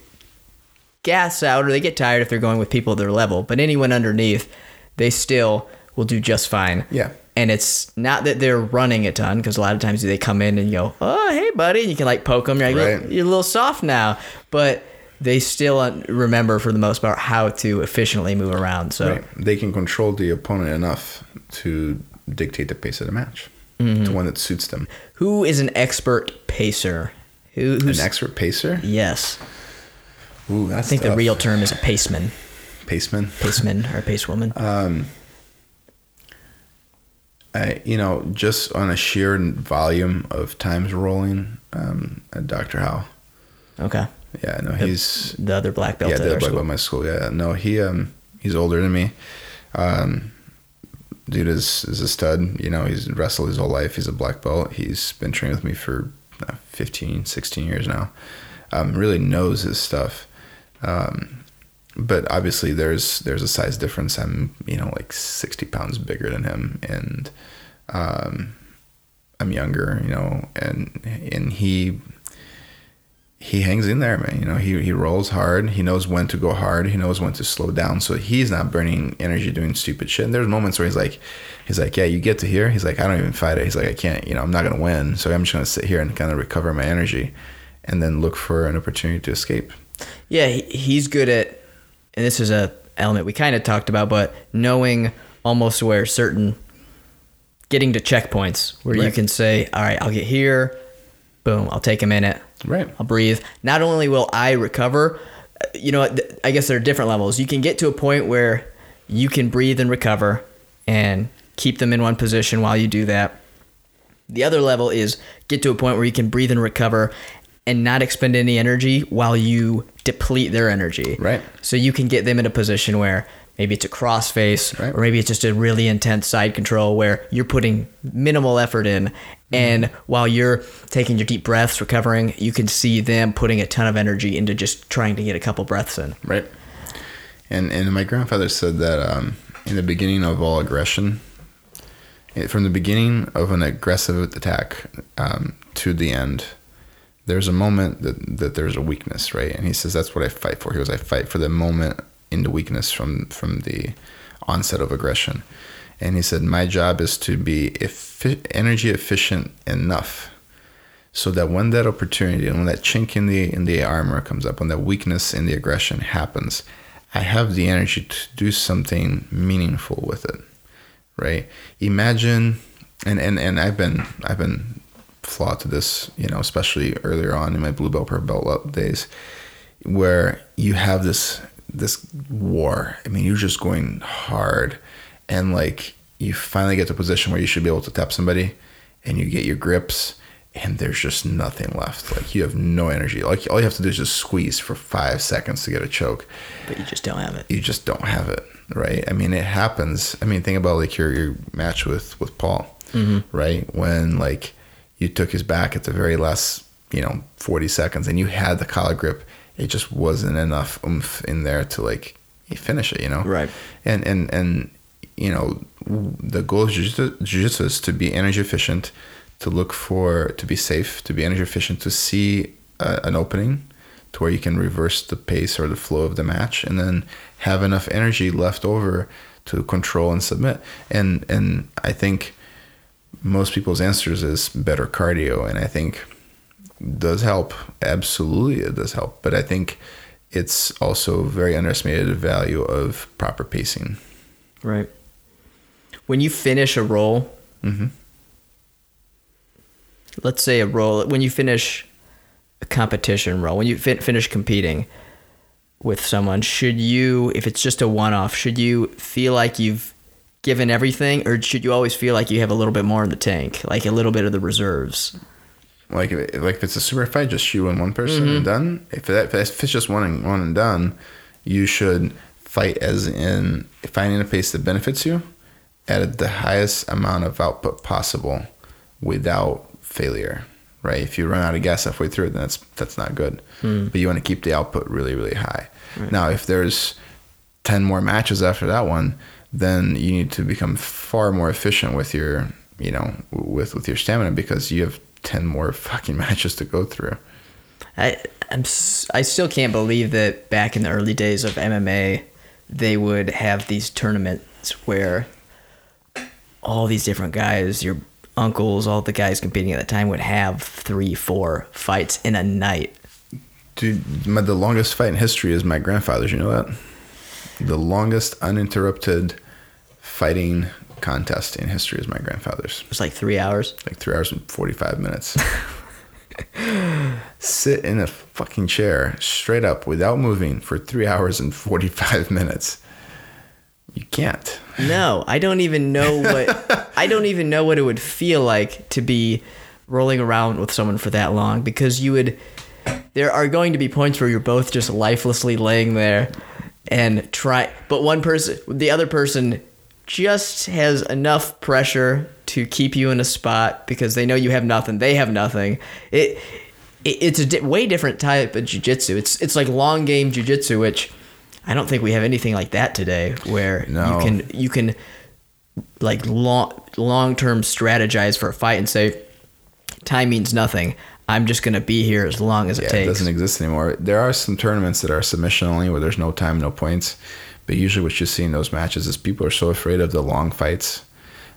gas out or they get tired if they're going with people at their level. But anyone underneath, they still will do just fine. Yeah. And it's not that they're running a ton because a lot of times they come in and you go, oh, hey, buddy. And you can like poke them. You're like, Right. You're a little soft now. But they still remember for the most part how to efficiently move around. So Right. They can control the opponent enough to dictate the pace of the match Mm-hmm. to one that suits them. who is an expert pacer? Who, who's An expert pacer? Yes. Ooh, that's I think the real term is a paceman. paceman. Paceman or pacewoman. Uh, I, you know, just on a sheer volume of times rolling, um, Dr. Howe. okay. Yeah, no, he's The other black belt yeah, the our black school. belt at my school. Yeah, no, he um he's older than me. Um, dude is is a stud. You know, he's wrestled his whole life. He's a black belt. He's been training with me for uh, 15, 16 years now. Um, really knows his stuff. Um, but obviously there's there's a size difference. I'm you know like 60 pounds bigger than him, and um, I'm younger. You know, and and he he hangs in there, man. You know, he he rolls hard. He knows when to go hard. He knows when to slow down. So he's not burning energy doing stupid shit. And there's moments where he's like, he's like, yeah, you get to here. He's like, I don't even fight it. He's like, I can't. You know, I'm not gonna win. So I'm just gonna sit here and kind of recover my energy, and then look for an opportunity to escape. Yeah, he's good at, and this is a element we kind of talked about, but knowing almost where certain getting to checkpoints where you can say, all right, I'll get here, boom, I'll take a minute, Right. I'll breathe. Not only will I recover, uh, you know, I guess there are different levels. You can get to a point where you can breathe and recover and keep them in one position while you do that. The other level is get to a point where you can breathe and recover and not expend any energy while you deplete their energy. Right. So you can get them in a position where maybe it's a crossface Right. or maybe it's just a really intense side control where you're putting minimal effort in and while you're taking your deep breaths recovering you can see them putting a ton of energy into just trying to get a couple breaths in Right. And and my grandfather said that um, in the beginning of all aggression, it, from the beginning of an aggressive attack um, to the end, there's a moment that, that there's a weakness, right? And he says that's what I fight for. He goes, I fight for the moment in the weakness from from the onset of aggression. And he said, my job is to be effi- energy efficient enough so that when that opportunity and when that chink in the in the armor comes up when that weakness in the aggression happens i have the energy to do something meaningful with it right imagine and and, and i've been i've been flawed to this you know especially earlier on in my blue belt purple belt days where you have this this war. I mean you're just going hard. And like you finally get to a position where you should be able to tap somebody and you get your grips and there's just nothing left. Like you have no energy. Like all you have to do is just squeeze for five seconds to get a choke. But you just don't have it. You just don't have it right? I mean it happens. I mean think about like your your match with with paul mm-hmm. right? When like you took his back at the very last you know 40 seconds and you had the collar grip it just wasn't enough oomph in there to like finish it you know Right. and and and you know the goal of jiu- jiu-jitsu is to be energy efficient to look for to be safe to be energy efficient to see a, an opening to where you can reverse the pace or the flow of the match and then have enough energy left over to control and submit and and i think most people's answers is better cardio and i think does help. Absolutely it does help. But i think it's also very underestimated the value of proper pacing. Right. When you finish a roll mm-hmm. let's say a roll when you finish a competition roll when you fin- finish competing with someone should you if it's just a one-off should you feel like you've given everything or should you always feel like you have a little bit more in the tank like a little bit of the reserves like if, like if it's a super fight, just you and one person and mm-hmm. done. If that if it's just one and one and done, you should fight as in finding a pace that benefits you at the highest amount of output possible without failure. Right? If you run out of gas halfway through, then that's that's not good. Hmm. But you want to keep the output really really high. Now, if there's ten more matches after that one, then you need to become far more efficient with your you know with with your stamina because you have 10 more fucking matches to go through I I'm I still can't believe that back in the early days of MMA, they would have these tournaments where all these different guys, your uncles, all the guys competing at the time would have three, four fights in a night. dude my, the longest fight in history is my grandfather's you know that the longest uninterrupted fighting contest in history is my grandfather's. It was like three hours. like three hours and 45 minutes. Sit in a fucking chair straight up without moving for three hours and 45 minutes. You can't. No, I don't even know what I don't even know what it would feel like to be rolling around with someone for that long because you would there are going to be points where you're both just lifelessly laying there and try but one person the other person just has enough pressure to keep you in a spot because they know you have nothing they have nothing it, it it's a di- way different type of jiu-jitsu it's it's like long game jiu-jitsu which I don't think we have anything like that today where No. you can you can like long long term strategize for a fight and say time means nothing. I'm just gonna be here as long as it yeah, it takes. doesn't exist anymore. There are some tournaments that are submission only where there's no time, no points. But usually what you see in those matches is people are so afraid of the long fights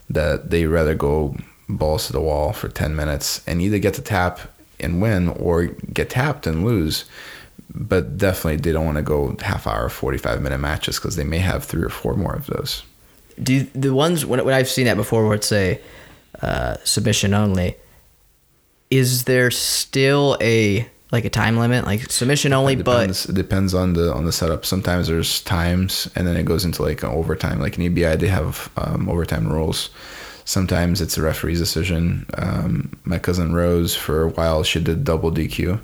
that they rather go balls to the wall for 10 minutes and either get to tap and win or get tapped and lose. But definitely they don't want to go half hour, 45 minute matches because they may have three or four more of those. Do the ones when, when I've seen that before where it's a uh, submission only. Is there still a like a time limit, like submission only, It but depends, it depends on the on the setup. Sometimes there's times, and then it goes into like an overtime. Like in EBI, they have um, overtime rules. Sometimes it's a referee's decision. Um, my cousin Rose, for a while, she did double DQ.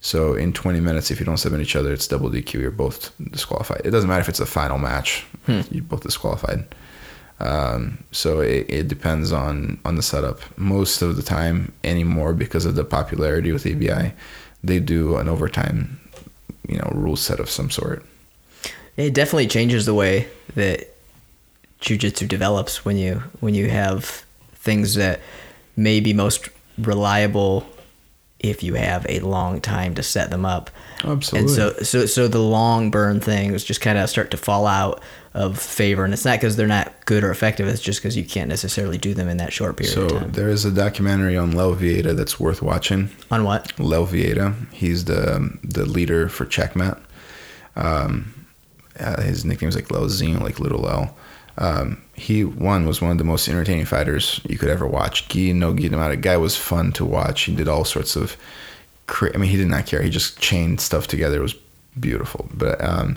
So in 20 minutes, if you don't submit each other, it's double DQ. You're both disqualified. It doesn't matter if it's a final match. You're both disqualified. Um, so it, it depends on on the setup. Most of the time anymore, because of the popularity with EBI, they do an overtime, you know, rule set of some sort. it definitely changes the way that jujitsu develops when you when you have things that may be most reliable if you have a long time to set them up. Absolutely. And so so so the long burn things just kind of start to fall out of favor and it's not because they're not good or effective it's just because you can't necessarily do them in that short period So of time there is a documentary on Leo Vieira that's worth watching. on what Leo Vieira, he's the the leader for Checkmat. Um, uh, his nickname is like Leozinho, like Little L. Um, he one was one of the most entertaining fighters you could ever watch. Guy no Guy Namada. Guy was fun to watch. He did all sorts of. Cra- I mean, he did not care. He just chained stuff together. It was beautiful. But um,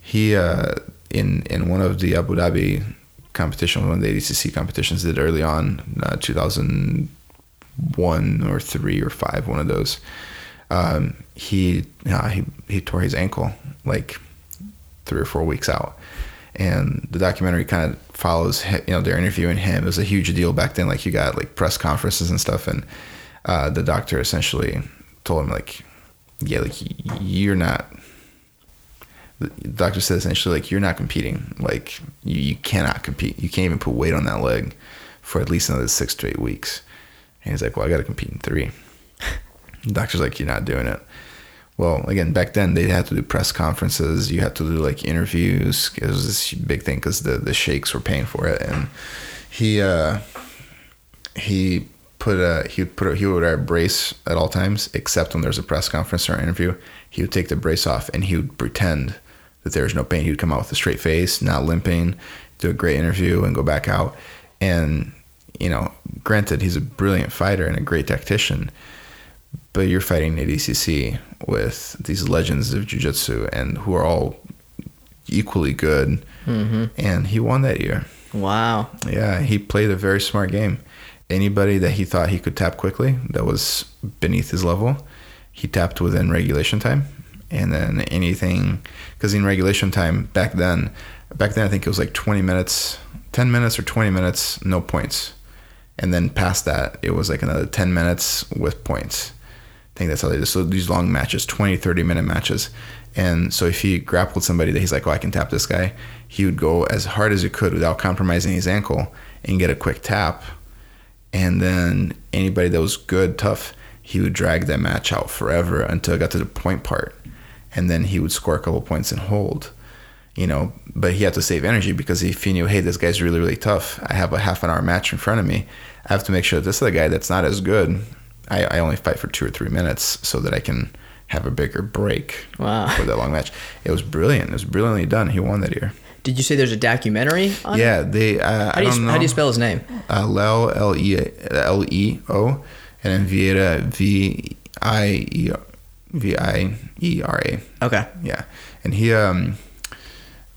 he uh, in in one of the Abu Dhabi competitions, one of the ADCC competitions, did early on, uh, 2001 or three or five, one of those. Um, he uh, he he tore his ankle like three or four weeks out. And the documentary kind of follows, you know, they're interviewing him. It was a huge deal back then. Like you got like press conferences and stuff, and uh, the doctor essentially told him like, yeah, like you're not. The doctor said essentially like you're not competing. Like you, you cannot compete. You can't even put weight on that leg for at least another six to eight weeks. And he's like, well, I got to compete in three. The doctor's like, you're not doing it. Well, again, back then they had to do press conferences. You had to do like interviews. It was this big thing because the the sheikhs were paying for it, and he uh, he put a he would put a, he would wear a brace at all times, except when there's a press conference or an interview. He would take the brace off and he would pretend that was no pain. He would come out with a straight face, not limping, do a great interview, and go back out. And you know, granted, he's a brilliant fighter and a great tactician but you're fighting ADCC with these legends of jiu-jitsu and who are all equally good. Mm-hmm. And he won that year. Wow. Yeah he played a very smart game. Anybody that he thought he could tap quickly that was beneath his level he tapped within regulation time and then anything because in regulation time back then back then i think it was like 20 minutes 10 minutes or 20 minutes no points and then past that it was like another 10 minutes with points I think that's how they do. So these long matches, 20, 30 minute matches. And so if he grappled somebody that he's like, oh, I can tap this guy, he would go as hard as he could without compromising his ankle and get a quick tap. And then anybody that was good, tough, he would drag that match out forever until it got to the point part. And then he would score a couple points and hold. You know, but he had to save energy because if he knew, hey, this guy's really, really tough. I have a half an hour match in front of me. I have to make sure that this other guy that's not as good I, I only fight for two or three minutes so that I can have a bigger break Wow. for that long match. It was brilliant. It was brilliantly done. He won that year. did you say there's a documentary on it? Yeah, they. Uh, how I do, don't you, know. how do you spell his name Uh, Leo L E L E O, and then Vieira V I E V I E R A. okay Yeah, and he um.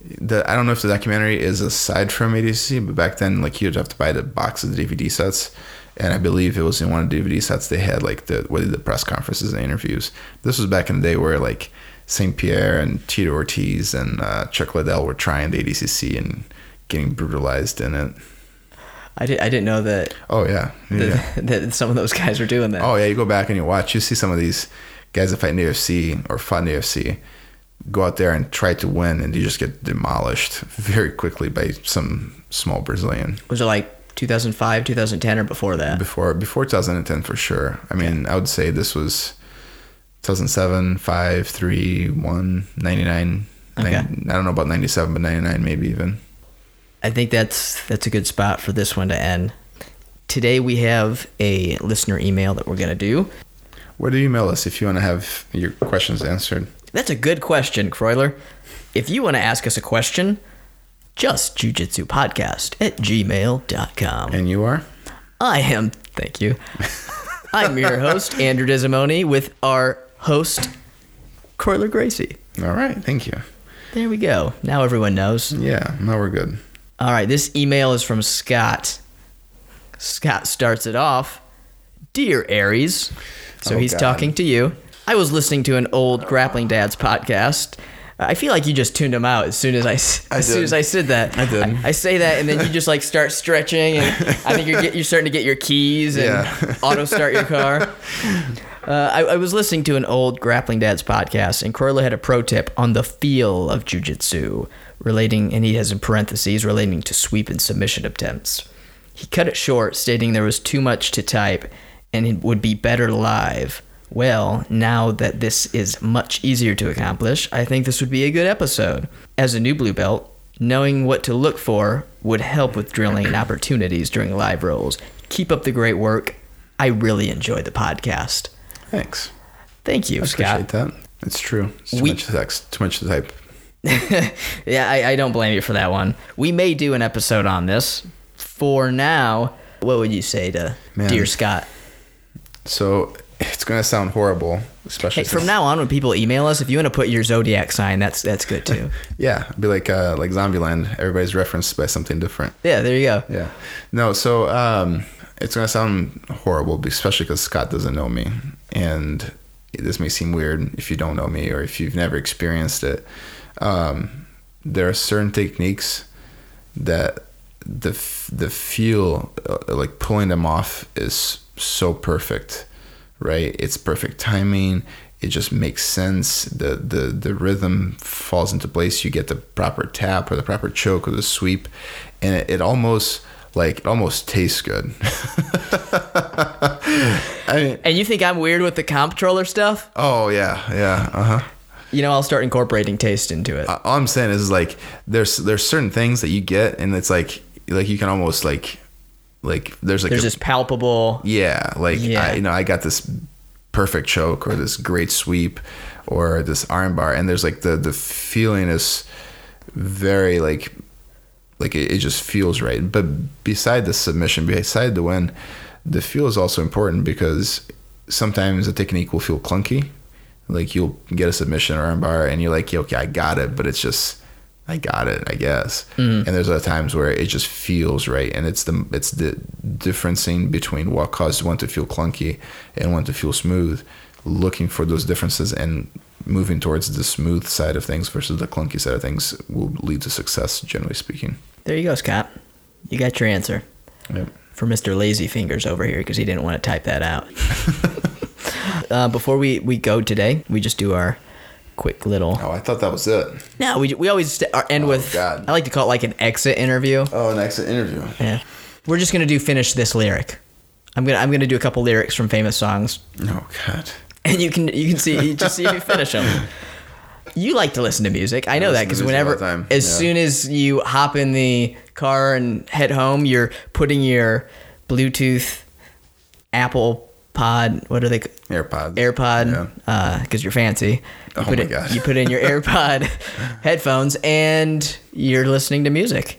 The, I don't know if the documentary is aside from ADC, but back then, like you'd have to buy the box of the DVD sets, and I believe it was in one of the DVD sets they had like the what the press conferences and interviews. This was back in the day where like Saint Pierre and Tito Ortiz and uh, Chuck Liddell were trying the ADCC and getting brutalized in it. I, did, I didn't know that, Oh yeah, yeah. that that some of those guys were doing that Oh yeah, you go back and you watch, you see some of these guys that fight in the UFC or fought in the UFC go out there and try to win, and you just get demolished very quickly by some small Brazilian. was it like 2005 2010 or before that Before before 2010 for sure. I mean, I would say this was 2007, 5, 3, 1, 99. Okay. 90 I don't know about 97, but 99 maybe even. I think that's that's a good spot for this one to end. Today we have a listener email that we're gonna do. Where do you email us if you want to have your questions answered? That's a good question, Croyler. If you want to ask us a question, just jujitsu podcast at gmail.com. And you are? I am, thank you. I'm your host, Andrew Desimoni, with our host, Corler Gracie. All right, thank you. There we go. Now everyone knows. Yeah, now we're good. All right, this email is from Scott. Scott starts it off Dear Aries. So Oh, he's God. talking to you. I was listening to an old Grappling Dads podcast. I feel like you just tuned him out as soon as I, I as soon as I said that. I did. I, say that, and then you just like start stretching, and I think you're get, you're starting to get your keys and Yeah. auto start your car. Uh, I, I was listening to an old Grappling Dads podcast, and Corla had a pro tip on the feel of jujitsu, relating, and he has in parentheses, relating to sweep and submission attempts. He cut it short, stating there was too much to type and it would be better live. Well, now that this is much easier to accomplish, I think this would be a good episode. As a new blue belt, knowing what to look for would help with drilling opportunities during live rolls. Keep up the great work. I really enjoy the podcast. Thanks. Thank you, I Scott. appreciate that. It's true. It's too We- much text, too much to type. yeah, I, I don't blame you for that one. We may do an episode on this. For now, what would you say to Man. dear Scott? So it's gonna sound horrible, especially Hey, from now on, when people email us, if you want to put your zodiac sign, that's that's good too. Yeah, it'd be like uh, like Zombieland. Everybody's referenced by something different. yeah, there you go. Yeah. No, so um, it's gonna sound horrible, especially because Scott doesn't know me, and this may seem weird if you don't know me or if you've never experienced it. Um, there are certain techniques that the the feel uh, like pulling them off is so perfect, right? It's perfect timing. It just makes sense. The the the rhythm falls into place. You get the proper tap or the proper choke or the sweep, and it, it almost like it almost tastes good. I mean, And you think I'm weird with the comptroller stuff? oh yeah, yeah, uh huh. You know, I'll start incorporating taste into it. all I'm saying is like there's there's certain things that you get and it's like like you can almost like like there's like There's a, this palpable. yeah like Yeah. I, you know I got this perfect choke or this great sweep or this arm bar and there's like the the feeling is very like like it, it just feels right but beside the submission beside the win the feel is also important because sometimes a technique will feel clunky like you'll get a submission or armbar and you're like, yeah, okay, I got it, but it's just I got it, I guess. And there's other times where it just feels right, and it's the it's the differencing between what caused one to feel clunky and one to feel smooth. Looking for those differences and moving towards the smooth side of things versus the clunky side of things will lead to success, generally speaking. There you go, Scott. You got your answer Yep. for Mr. Lazy Fingers over here because he didn't want to type that out. uh, before we, we go today, we just do our quick little. Oh, I thought that was it. No, we, we always st- uh, end Oh, with. God. I like to call it like an exit interview. Oh, an exit interview. Yeah. We're just gonna do finish this lyric. I'm gonna I'm gonna do a couple lyrics from famous songs, Oh God. and you can you can see you just see if you finish them. You like to listen to music. I know that because whenever, as yeah. soon as you hop in the car and head home, you're putting your Bluetooth, Apple Pod, what are they? AirPods. AirPod, because you're fancy. You Oh put my it, God. You put in your AirPod headphones and you're listening to music.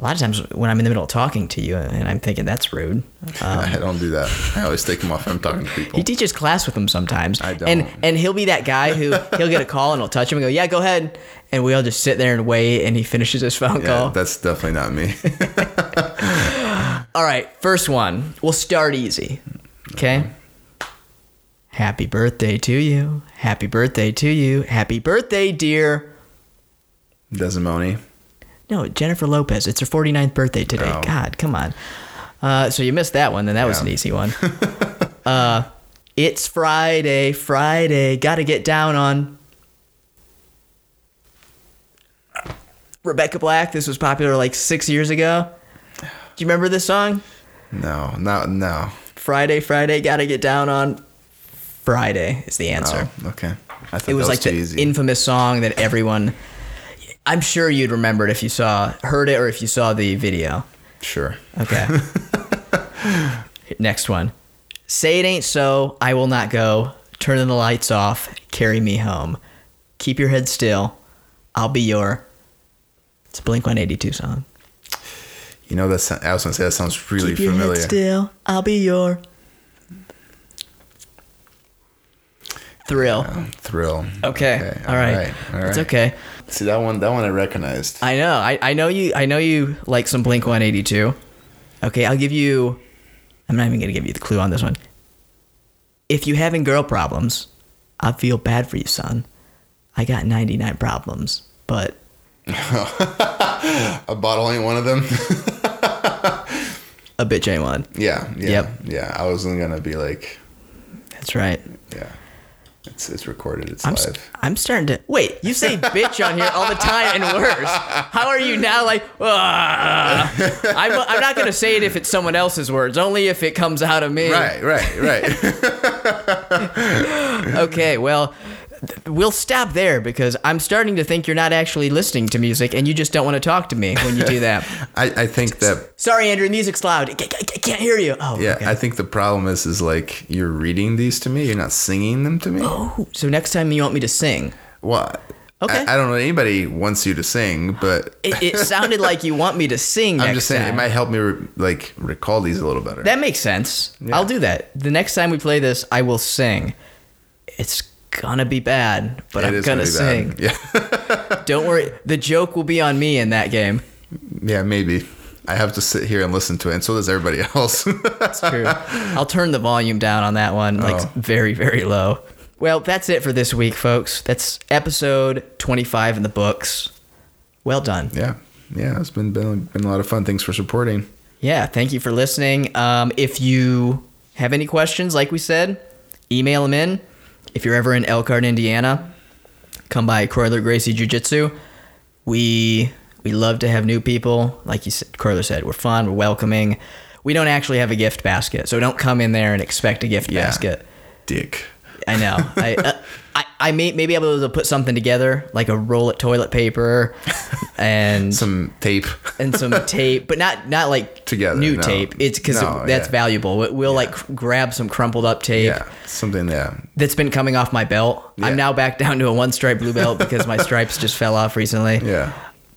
A lot of times when I'm in the middle of talking to you and I'm thinking that's rude. Um, I don't do that. I always take them off when I'm talking to people. he teaches class with them sometimes. I And don't. and he'll be that guy who he'll get a call and he'll touch him and go, yeah, go ahead. And we all just sit there and wait and he finishes his phone yeah, call. that's definitely not me. All right, first one. We'll start easy. Okay. Happy birthday to you. Happy birthday to you. Happy birthday, dear. Desimony. No, Jennifer Lopez. It's her 49th birthday today. Oh. God, come on. Uh, so you missed that one. Then that was an easy one. uh, it's Friday. Friday. Got to get down on. Rebecca Black. This was popular like six years ago. Do you remember this song? No, no, no. Friday, Friday. Got to get down on. Friday is the answer. Oh, okay. I thought it was that like the easy. infamous song that everyone. I'm sure you'd remember it if you saw, heard it, or if you saw the video. sure. Okay. Next one. Say it ain't so. I will not go. Turn the lights off. Carry me home. Keep your head still. I'll be your. It's a Blink 182 song. You know that I was gonna say that sounds really Keep your head familiar. still. I'll be your thrill. Thrill. Okay. All right. All It's right. okay. See that one? That one I recognized. I know. I, I know you. I know you like some Blink 182. Okay, I'll give you. I'm not even gonna give you the clue on this one. If you having girl problems, I feel bad for you, son. I got 99 problems, but A bottle ain't one of them. a bitch ain't one. yeah. Yeah. Yep. Yeah. I wasn't gonna be like, That's right. yeah. It's it's recorded. It's I'm, live. s- I'm starting to wait. You say bitch on here all the time and worse. How are you now? Like. I'm, I'm not gonna say it if it's someone else's words. Only if it comes out of me. Right. Right. Right. Okay. Well, we'll stop there because I'm starting to think you're not actually listening to music and you just don't want to talk to me when you do that. I, I think that Sorry, Andrew. Music's loud. I ca- ca- ca- can't hear you. Oh. yeah. okay. I think the problem is is like you're reading these to me. You're not singing them to me. Oh, so next time you want me to sing. What? Okay. I, I don't know anybody wants you to sing, but It, it sounded like you want me to sing. I'm just saying time. it might help me re- like recall these a little better. That makes sense. I'll do that. The next time we play this, I will sing. It's gonna be bad, but It I'm is gonna, sing. bad. Yeah. Don't worry. The joke will be on me in that game. yeah, maybe. I have to sit here and listen to it, and so does everybody else. that's true. I'll turn the volume down on that one, like Oh. very, very low. Well, that's it for this week, folks. That's episode 25 in the books. Well done. yeah, yeah, it's been, been been a lot of fun. Thanks for supporting. Yeah, thank you for listening. Um, if you have any questions, like we said, email them in. If you're ever in Elkhart, Indiana, come by Croyler Gracie Jiu Jitsu. We we love to have new people. Like you said, Croyler said, we're fun, we're welcoming. We don't actually have a gift basket, so don't come in there and expect a gift Yeah. basket. Dick. I know. I, uh, I I may maybe able to put something together, like a roll of toilet paper, and Some tape. and some tape, but not not like Together, new no. tape. It's because No, that's yeah. valuable. We- We'll like grab some crumpled up tape yeah, something. Yeah, that's been coming off my belt. Yeah. I'm now back down to a one stripe blue belt because my stripes just fell off recently. yeah.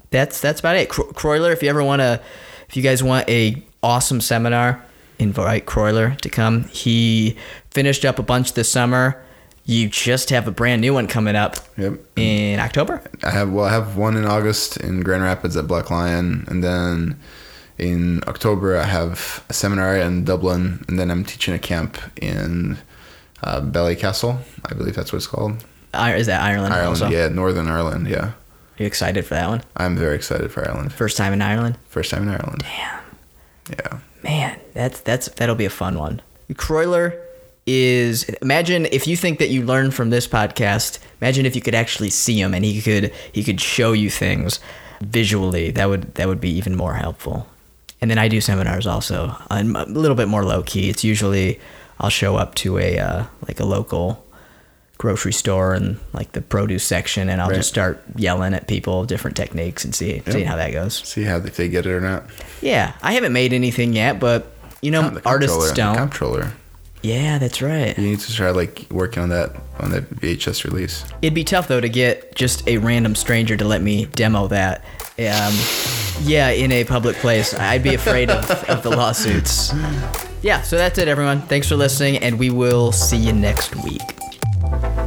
That's that's about it. Cro- Croyler, if you ever want to, if you guys want a awesome seminar, invite Croyler to come. He finished up a bunch this summer. You just have a brand new one coming up Yep. in October. I have well, I have one in August in Grand Rapids at Black Lion, and then in October I have a seminar in Dublin, and then I'm teaching a camp in uh, Ballycastle. I believe that's what it's called. I- Is that Ireland? Ireland, also? yeah, Northern Ireland, yeah. Are you excited for that one? I'm very excited for Ireland. First time in Ireland. First time in Ireland. Damn. Yeah. Man, that's that's that'll be a fun one. Croyler is imagine if you think that you learn from this podcast. Imagine if you could actually see him and he could he could show you things visually. That would that would be even more helpful. And then I do seminars also. I'm a little bit more low key. It's usually I'll show up to a uh, like a local grocery store and like the produce section, and I'll Right. just start yelling at people different techniques and see seeing how that goes. See how if they get it or not. Yeah, I haven't made anything yet, but you know, artists don't. Controller. Yeah, that's right. You need to try like working on that on that VHS release. It'd be tough though to get just a random stranger to let me demo that. Um, yeah, in a public place, I'd be afraid of, of the lawsuits. Yeah, so that's it, everyone. Thanks for listening, and we will see you next week. Thank you.